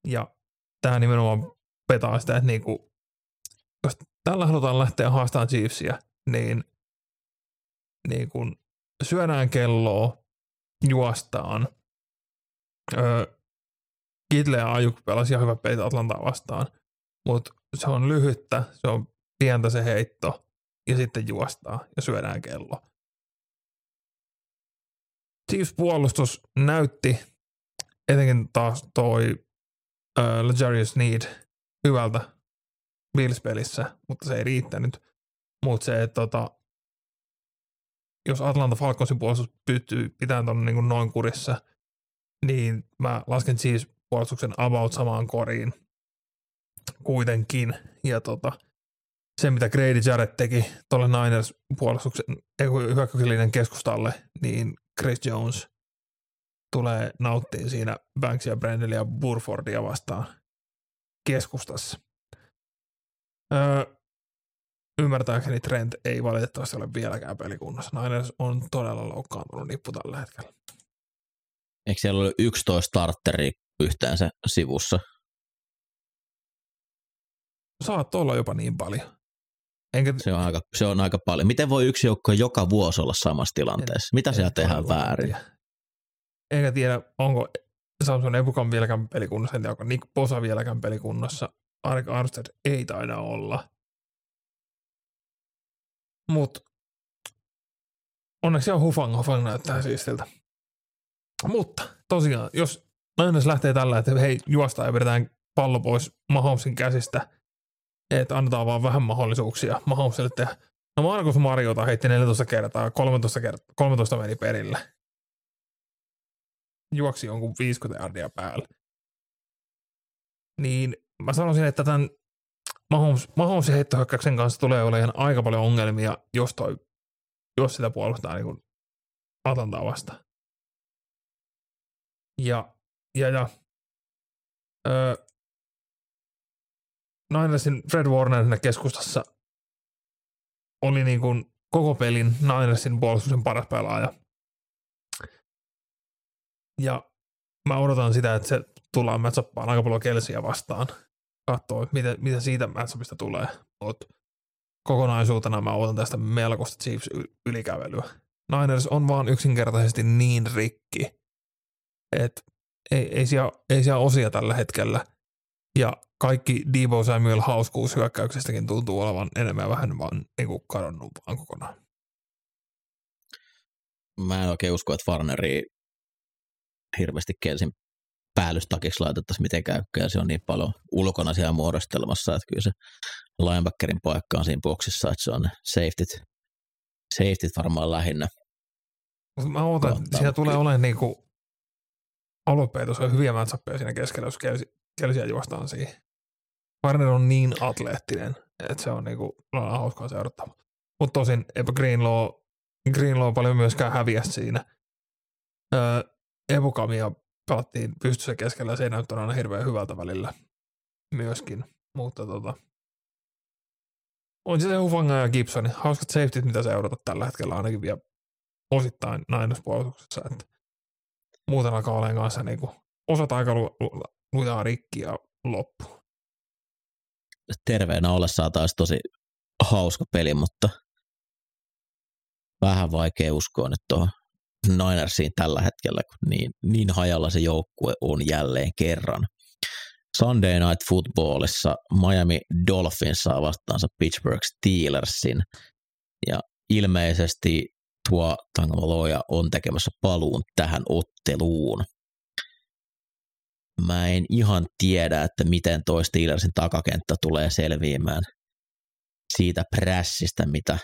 Ja tämä nimenomaan petaa sitä, että niinku, jos tällä halutaan lähteä haastamaan Chiefsia, niin, niin kun syödään kelloa, juostaan. Öö, Kitle ja Ajuk pelasi ihan hyvät pelit Atlantaa vastaan, mutta se on lyhyttä, se on pientä se heitto, ja sitten juostaa ja syödään kello. Chiefs puolustus näytti etenkin taas toi uh, Legarius Need hyvältä Bills-pelissä, mutta se ei riittänyt. Mutta se, että tota, jos Atlanta Falconsin puolustus pystyy pitämään ton niin noin kurissa, niin mä lasken Chiefs puolustuksen about samaan koriin kuitenkin. Ja tota, se, mitä Grady Jarrett teki tuolle Niners puolustuksen hyökkäyksellinen keskustalle, niin Chris Jones tulee nauttiin siinä Banksia, Brandelia ja Burfordia vastaan keskustassa. Öö, ymmärtääkseni Trent ei valitettavasti ole vieläkään pelikunnossa. Niners on todella loukkaantunut nippu tällä hetkellä. Eikö siellä ole 11 starteri yhteensä sivussa? Saattoi olla jopa niin paljon. Enkä, Se on, aika, se on aika paljon. Miten voi yksi joukko joka vuosi olla samassa tilanteessa? Mitä siellä tehdään väärin? tiedä. Enkä tiedä, onko Samson Ebukan vieläkään pelikunnossa, en tiedä, onko Nick Posa vieläkään pelikunnossa. Arik Armstead ei taida olla. Mut onneksi on Hufang. Hufang näyttää siistiltä. Mutta tosiaan, jos Niners lähtee tällä, että hei, juostaan ja vedetään pallo pois Mahomesin käsistä, että annetaan vaan vähän mahdollisuuksia Mahomesille tehdä. No Markus Mariota heitti 14 kertaa, 13, kertaa, 13 meni perille. Juoksi jonkun 50 yardia päälle. Niin mä sanoisin, että tämän Mahomes, Mahomesin heittohyökkäyksen kanssa tulee olemaan aika paljon ongelmia, jos, toi, jos sitä puolustaa niin kuin Atlantaa vastaan. Ja, ja, ja öö, Ninersin Fred Warner siinä keskustassa oli niin kuin koko pelin Ninersin puolustuksen paras pelaaja. Ja mä odotan sitä, että se tullaan matchappaan aika paljon Kelsiä vastaan. Katsoo, mitä, mitä siitä matchupista tulee. Mutta kokonaisuutena mä odotan tästä melkoista Chiefs ylikävelyä. Niners on vaan yksinkertaisesti niin rikki, että ei, ei, siellä, ei siellä osia tällä hetkellä. Ja kaikki Debo Samuel hauskuus hyökkäyksestäkin tuntuu olevan enemmän vähän vaan niin kuin kadonnut vaan kokonaan. Mä en oikein usko, että Warneri hirveästi Kelsin päällystakiksi laitettaisiin mitenkään, ja se on niin paljon ulkona siellä muodostelmassa, että kyllä se linebackerin paikka on siinä boksissa, että se on safetyt, safetyt varmaan lähinnä. Mä ootan, että siellä tulee olemaan niin kuin aloitteet, on hyviä matchappeja siinä keskellä, jos Kelsi, Kelsiä juostaan siihen. Warner on niin atleettinen, että se on niin kuin, on hauskaa seurata. Mutta tosin eipä Greenlaw, Greenlaw paljon myöskään häviä siinä. Öö, Ebukamia pelattiin pystyssä keskellä se ei näyttänyt aina hirveän hyvältä välillä myöskin. Mutta tota, on se Hufanga ja Gibson. Hauskat safetyt, mitä seurata tällä hetkellä ainakin vielä osittain Niners-puolustuksessa. Että muuten alkaa olemaan kanssa niin kuin, osat aika lujaa rikki ja loppu. Terveenä ollessaan taas tosi hauska peli, mutta vähän vaikea uskoa nyt tuohon Ninersiin tällä hetkellä, kun niin, niin hajalla se joukkue on jälleen kerran. Sunday Night Footballissa Miami Dolphins saa vastaansa Pittsburgh Steelersin ja ilmeisesti tuo Tagovailoa on tekemässä paluun tähän otteluun. Mä en ihan tiedä, että miten toi Steelersin takakenttä tulee selviämään siitä prässistä, mitä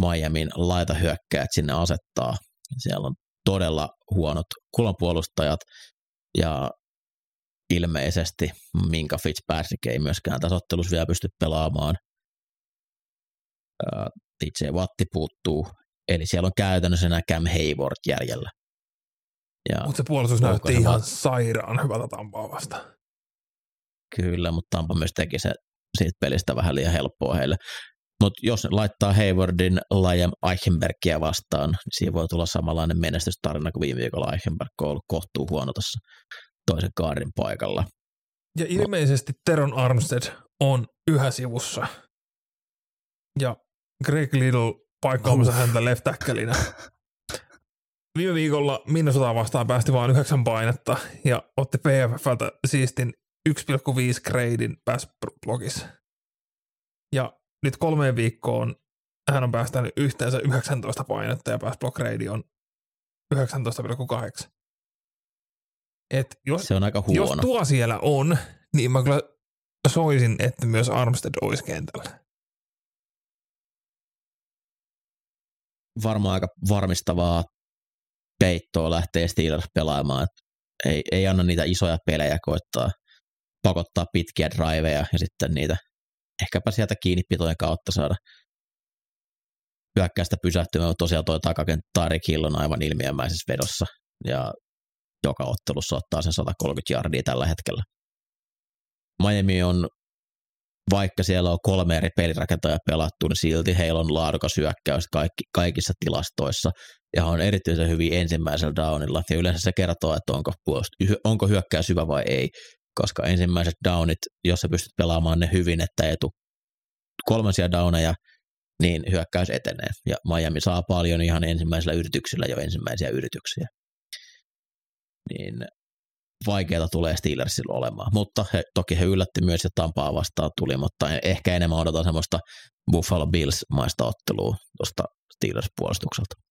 Miamin laitahyökkäät sinne asettaa. Siellä on todella huonot kulmapuolustajat ja ilmeisesti Minka Fitzpatrick ei myöskään tässä ottelussa vielä pysty pelaamaan. DJ Watti puuttuu, eli siellä on käytännössä enää Cam Hayward jäljellä. Mutta se puolustus näytti se ihan vaan- sairaan hyvältä Tampaa vastaan. Kyllä, mutta Tampa myös teki se siitä pelistä vähän liian helppoa heille. Mutta jos ne laittaa Haywardin Liam Eichenbergia vastaan, niin siinä voi tulla samanlainen menestystarina kuin viime viikolla Eichenberg on ollut kohtuu huono tuossa toisen kaarin paikalla. Ja ilmeisesti Teron Armstead on yhä sivussa. Ja Greg Little paikkaamassa häntä left. Viime viikolla Minnesota vastaan päästi vain yhdeksän painetta ja otti PFFltä siistin 1,5 gradein pass blogissa. Ja nyt kolmeen viikkoon hän on päästänyt yhteensä 19 painetta ja pass block grade on 19,8. Et jos, Se on aika jos huono. tuo siellä on, niin mä kyllä soisin, että myös Armstead olisi kentällä. Varmaan aika varmistavaa peittoa lähtee Steelers pelaamaan. Ei, ei anna niitä isoja pelejä koittaa pakottaa pitkiä driveja ja sitten niitä ehkäpä sieltä kiinni pitojen kautta saada hyökkäystä pysähtymään, mutta tosiaan tuo takakenttä Tarik on aivan ilmiömäisessä vedossa ja joka ottelussa ottaa sen 130 jardia tällä hetkellä. Miami on, vaikka siellä on kolme eri pelirakentajaa pelattu, niin silti heillä on laadukas hyökkäys kaikki, kaikissa tilastoissa ja on erityisen hyvin ensimmäisellä downilla. Ja yleensä se kertoo, että onko, puolust- onko hyökkäys hyvä vai ei. koska ensimmäiset downit, jos sä pystyt pelaamaan ne hyvin, että ei tule kolmansia downeja, niin hyökkäys etenee. Ja Miami saa paljon ihan ensimmäisellä yrityksillä jo ensimmäisiä yrityksiä. Niin vaikeata tulee Steelersilla olemaan, mutta he, toki he yllätti myös ja Tampaa vastaan tuli, mutta ehkä enemmän odotan semmoista Buffalo Bills-maista ottelua tuosta Steelers-puolustukselta.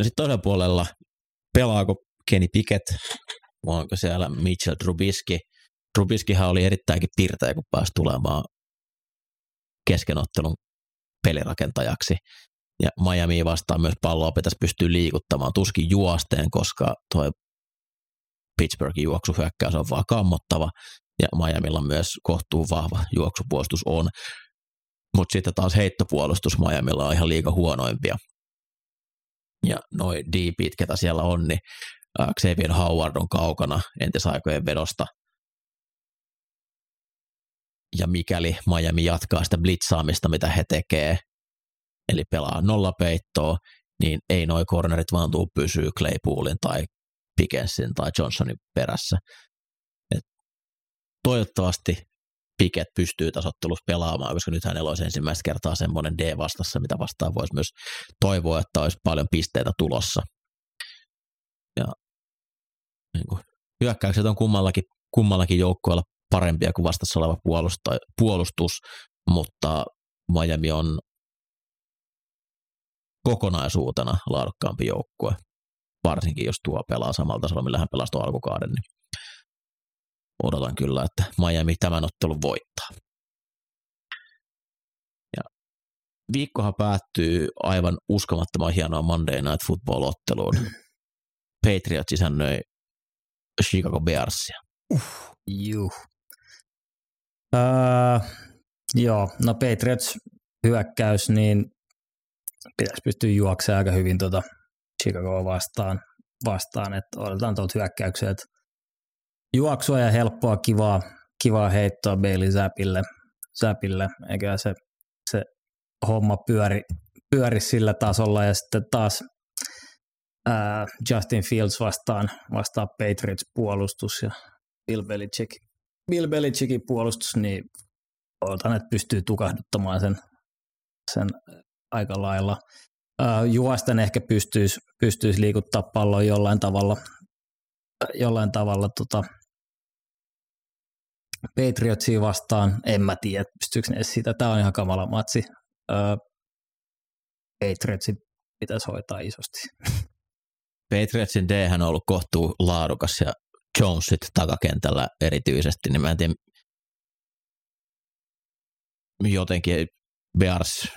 No sitten toisella puolella, pelaako Kenny Pickett, onko siellä Mitchell Trubisky. Trubiskyhän oli erittäinkin pirteä, kun pääsi tulemaan keskenottelun pelirakentajaksi. Ja Miami vastaan myös palloa pitäisi pystyä liikuttamaan, tuskin juosteen, koska tuo Pittsburghin juoksuhyökkäys on vaan kammottava, ja Miamilla myös kohtuu vahva juoksupuolustus on. Mutta sitten taas heittopuolustus Miamilla on ihan liiga huonoimpia. Ja noin deepit, ketä siellä on, niin Xavier Howard on kaukana entisaikojen vedosta. Ja mikäli Miami jatkaa sitä blitzaamista, mitä he tekee, eli pelaa nollapeittoa, niin ei noin cornerit vaan tuu pysyä Claypoolin tai Pickensin tai Johnsonin perässä. Et toivottavasti Piket pystyy tasottelussa pelaamaan, koska nyt hänellä olisi ensimmäistä kertaa semmoinen D vastassa, mitä vastaan voisi myös toivoa, että olisi paljon pisteitä tulossa. Ja niin kuin, hyökkäykset on kummallakin, kummallakin joukkueella parempia kuin vastassa oleva puolustus, mutta Miami on kokonaisuutena laadukkaampi joukkue varsinkin jos tuo pelaa samalla tasolla, millä hän pelasi alkukauden, niin odotan kyllä, että Miami tämän ottelun voittaa. Ja viikkohan päättyy aivan uskomattoman hienoa Monday Night Football-otteluun. Patriots isännöi Chicago Bearsia. Uh, juh. Uh, joo, no Patriots hyökkäys, niin pitäisi pystyä juoksemaan aika hyvin tuota Chicagoa vastaan, vastaan että odotetaan tuolta hyökkäyksiä, että juoksua ja helppoa, kivaa, kivaa heittoa Bailey Zappille, Zappille eikä se, se homma pyöri, pyöri sillä tasolla. Ja sitten taas ää, Justin Fields vastaan, vastaan Patriots puolustus ja Bill Belichick, Bill Belichickin puolustus, niin odotan, että pystyy tukahduttamaan sen, sen aika lailla. Juosten ehkä pystyisi, pystyisi liikuttaa palloa jollain tavalla, jollain tavalla tota, Patriotsia vastaan. En mä tiedä, pystyykö ne sitä. Tämä on ihan kamala matsi. Patriotsin pitäisi hoitaa isosti. Patriotsin D on ollut kohtuu laadukas ja Jonesit takakentällä erityisesti, niin mä en tiedä, jotenkin Bears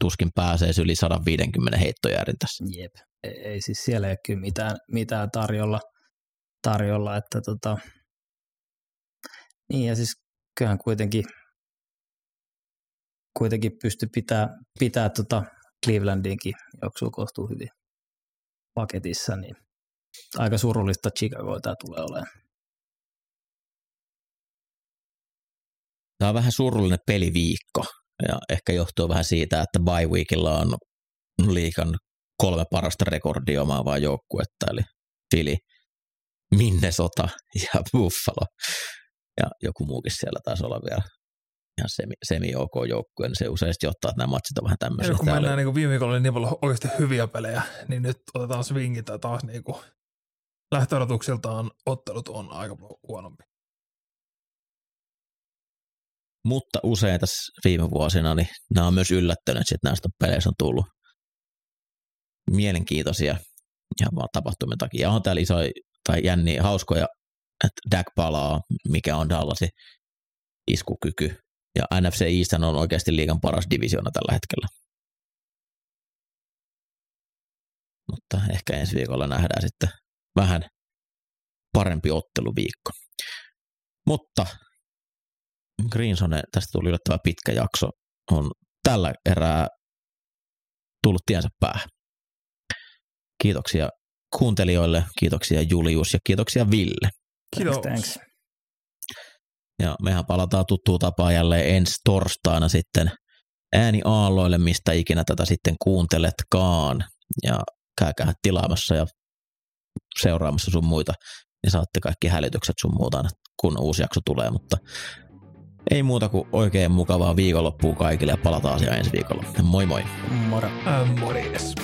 tuskin pääsee yli 150 heittojäärin tässä. Jep, ei, ei siis siellä ei ole kyllä mitään, mitään tarjolla, tarjolla, että tota, niin ja siis kyllähän kuitenkin, kuitenkin pysty pitää, pitää tota Clevelandinkin juoksua kohtuu hyvin paketissa, niin aika surullista Chicagoa tämä tulee olemaan. Tämä on vähän surullinen peliviikko ja ehkä johtuu vähän siitä, että bye weekilla on liikan kolme parasta rekordia omaavaa joukkuetta, eli Philly, Minnesota ja Buffalo. Ja joku muukin siellä taisi olla vielä ihan semi, semi-OK joukkue, niin se useasti ottaa, että nämä matsit on vähän tämmöisiä. Kun mennään niin kuin viime viikolla oli niin paljon oikeasti hyviä pelejä, niin nyt otetaan swingit ja taas niin kuin lähtöodotuksiltaan ottelut on aika huonompi. Mutta usein tässä viime vuosina niin nämä on myös yllättänyt, että näistä peleistä on tullut mielenkiintoisia ihan vaan tapahtumien takia. On täällä isoja tai jänniä, hauskoja, että Dak palaa, mikä on Dallasin iskukyky. Ja NFC East on oikeasti liigan paras divisiona tällä hetkellä. Mutta ehkä ensi viikolla nähdään sitten vähän parempi otteluviikko. Mutta Greensone, tästä tuli yllättävän pitkä jakso, on tällä erää tullut tiensä päähän. Kiitoksia kuuntelijoille, kiitoksia Julius ja kiitoksia Ville. Kiitos. Thanks. Ja mehän palataan tuttuun tapaan jälleen ensi torstaina sitten ääni aalloille, mistä ikinä tätä sitten kuunteletkaan. Ja käykää tilaamassa ja seuraamassa sun muita ja saatte kaikki hälytykset sun muuta, kun uusi jakso tulee, mutta ei muuta kuin oikein mukavaa viikonloppua kaikille ja palataan asiaan ensi viikolla. Moi moi! Moro. Äh, morjes.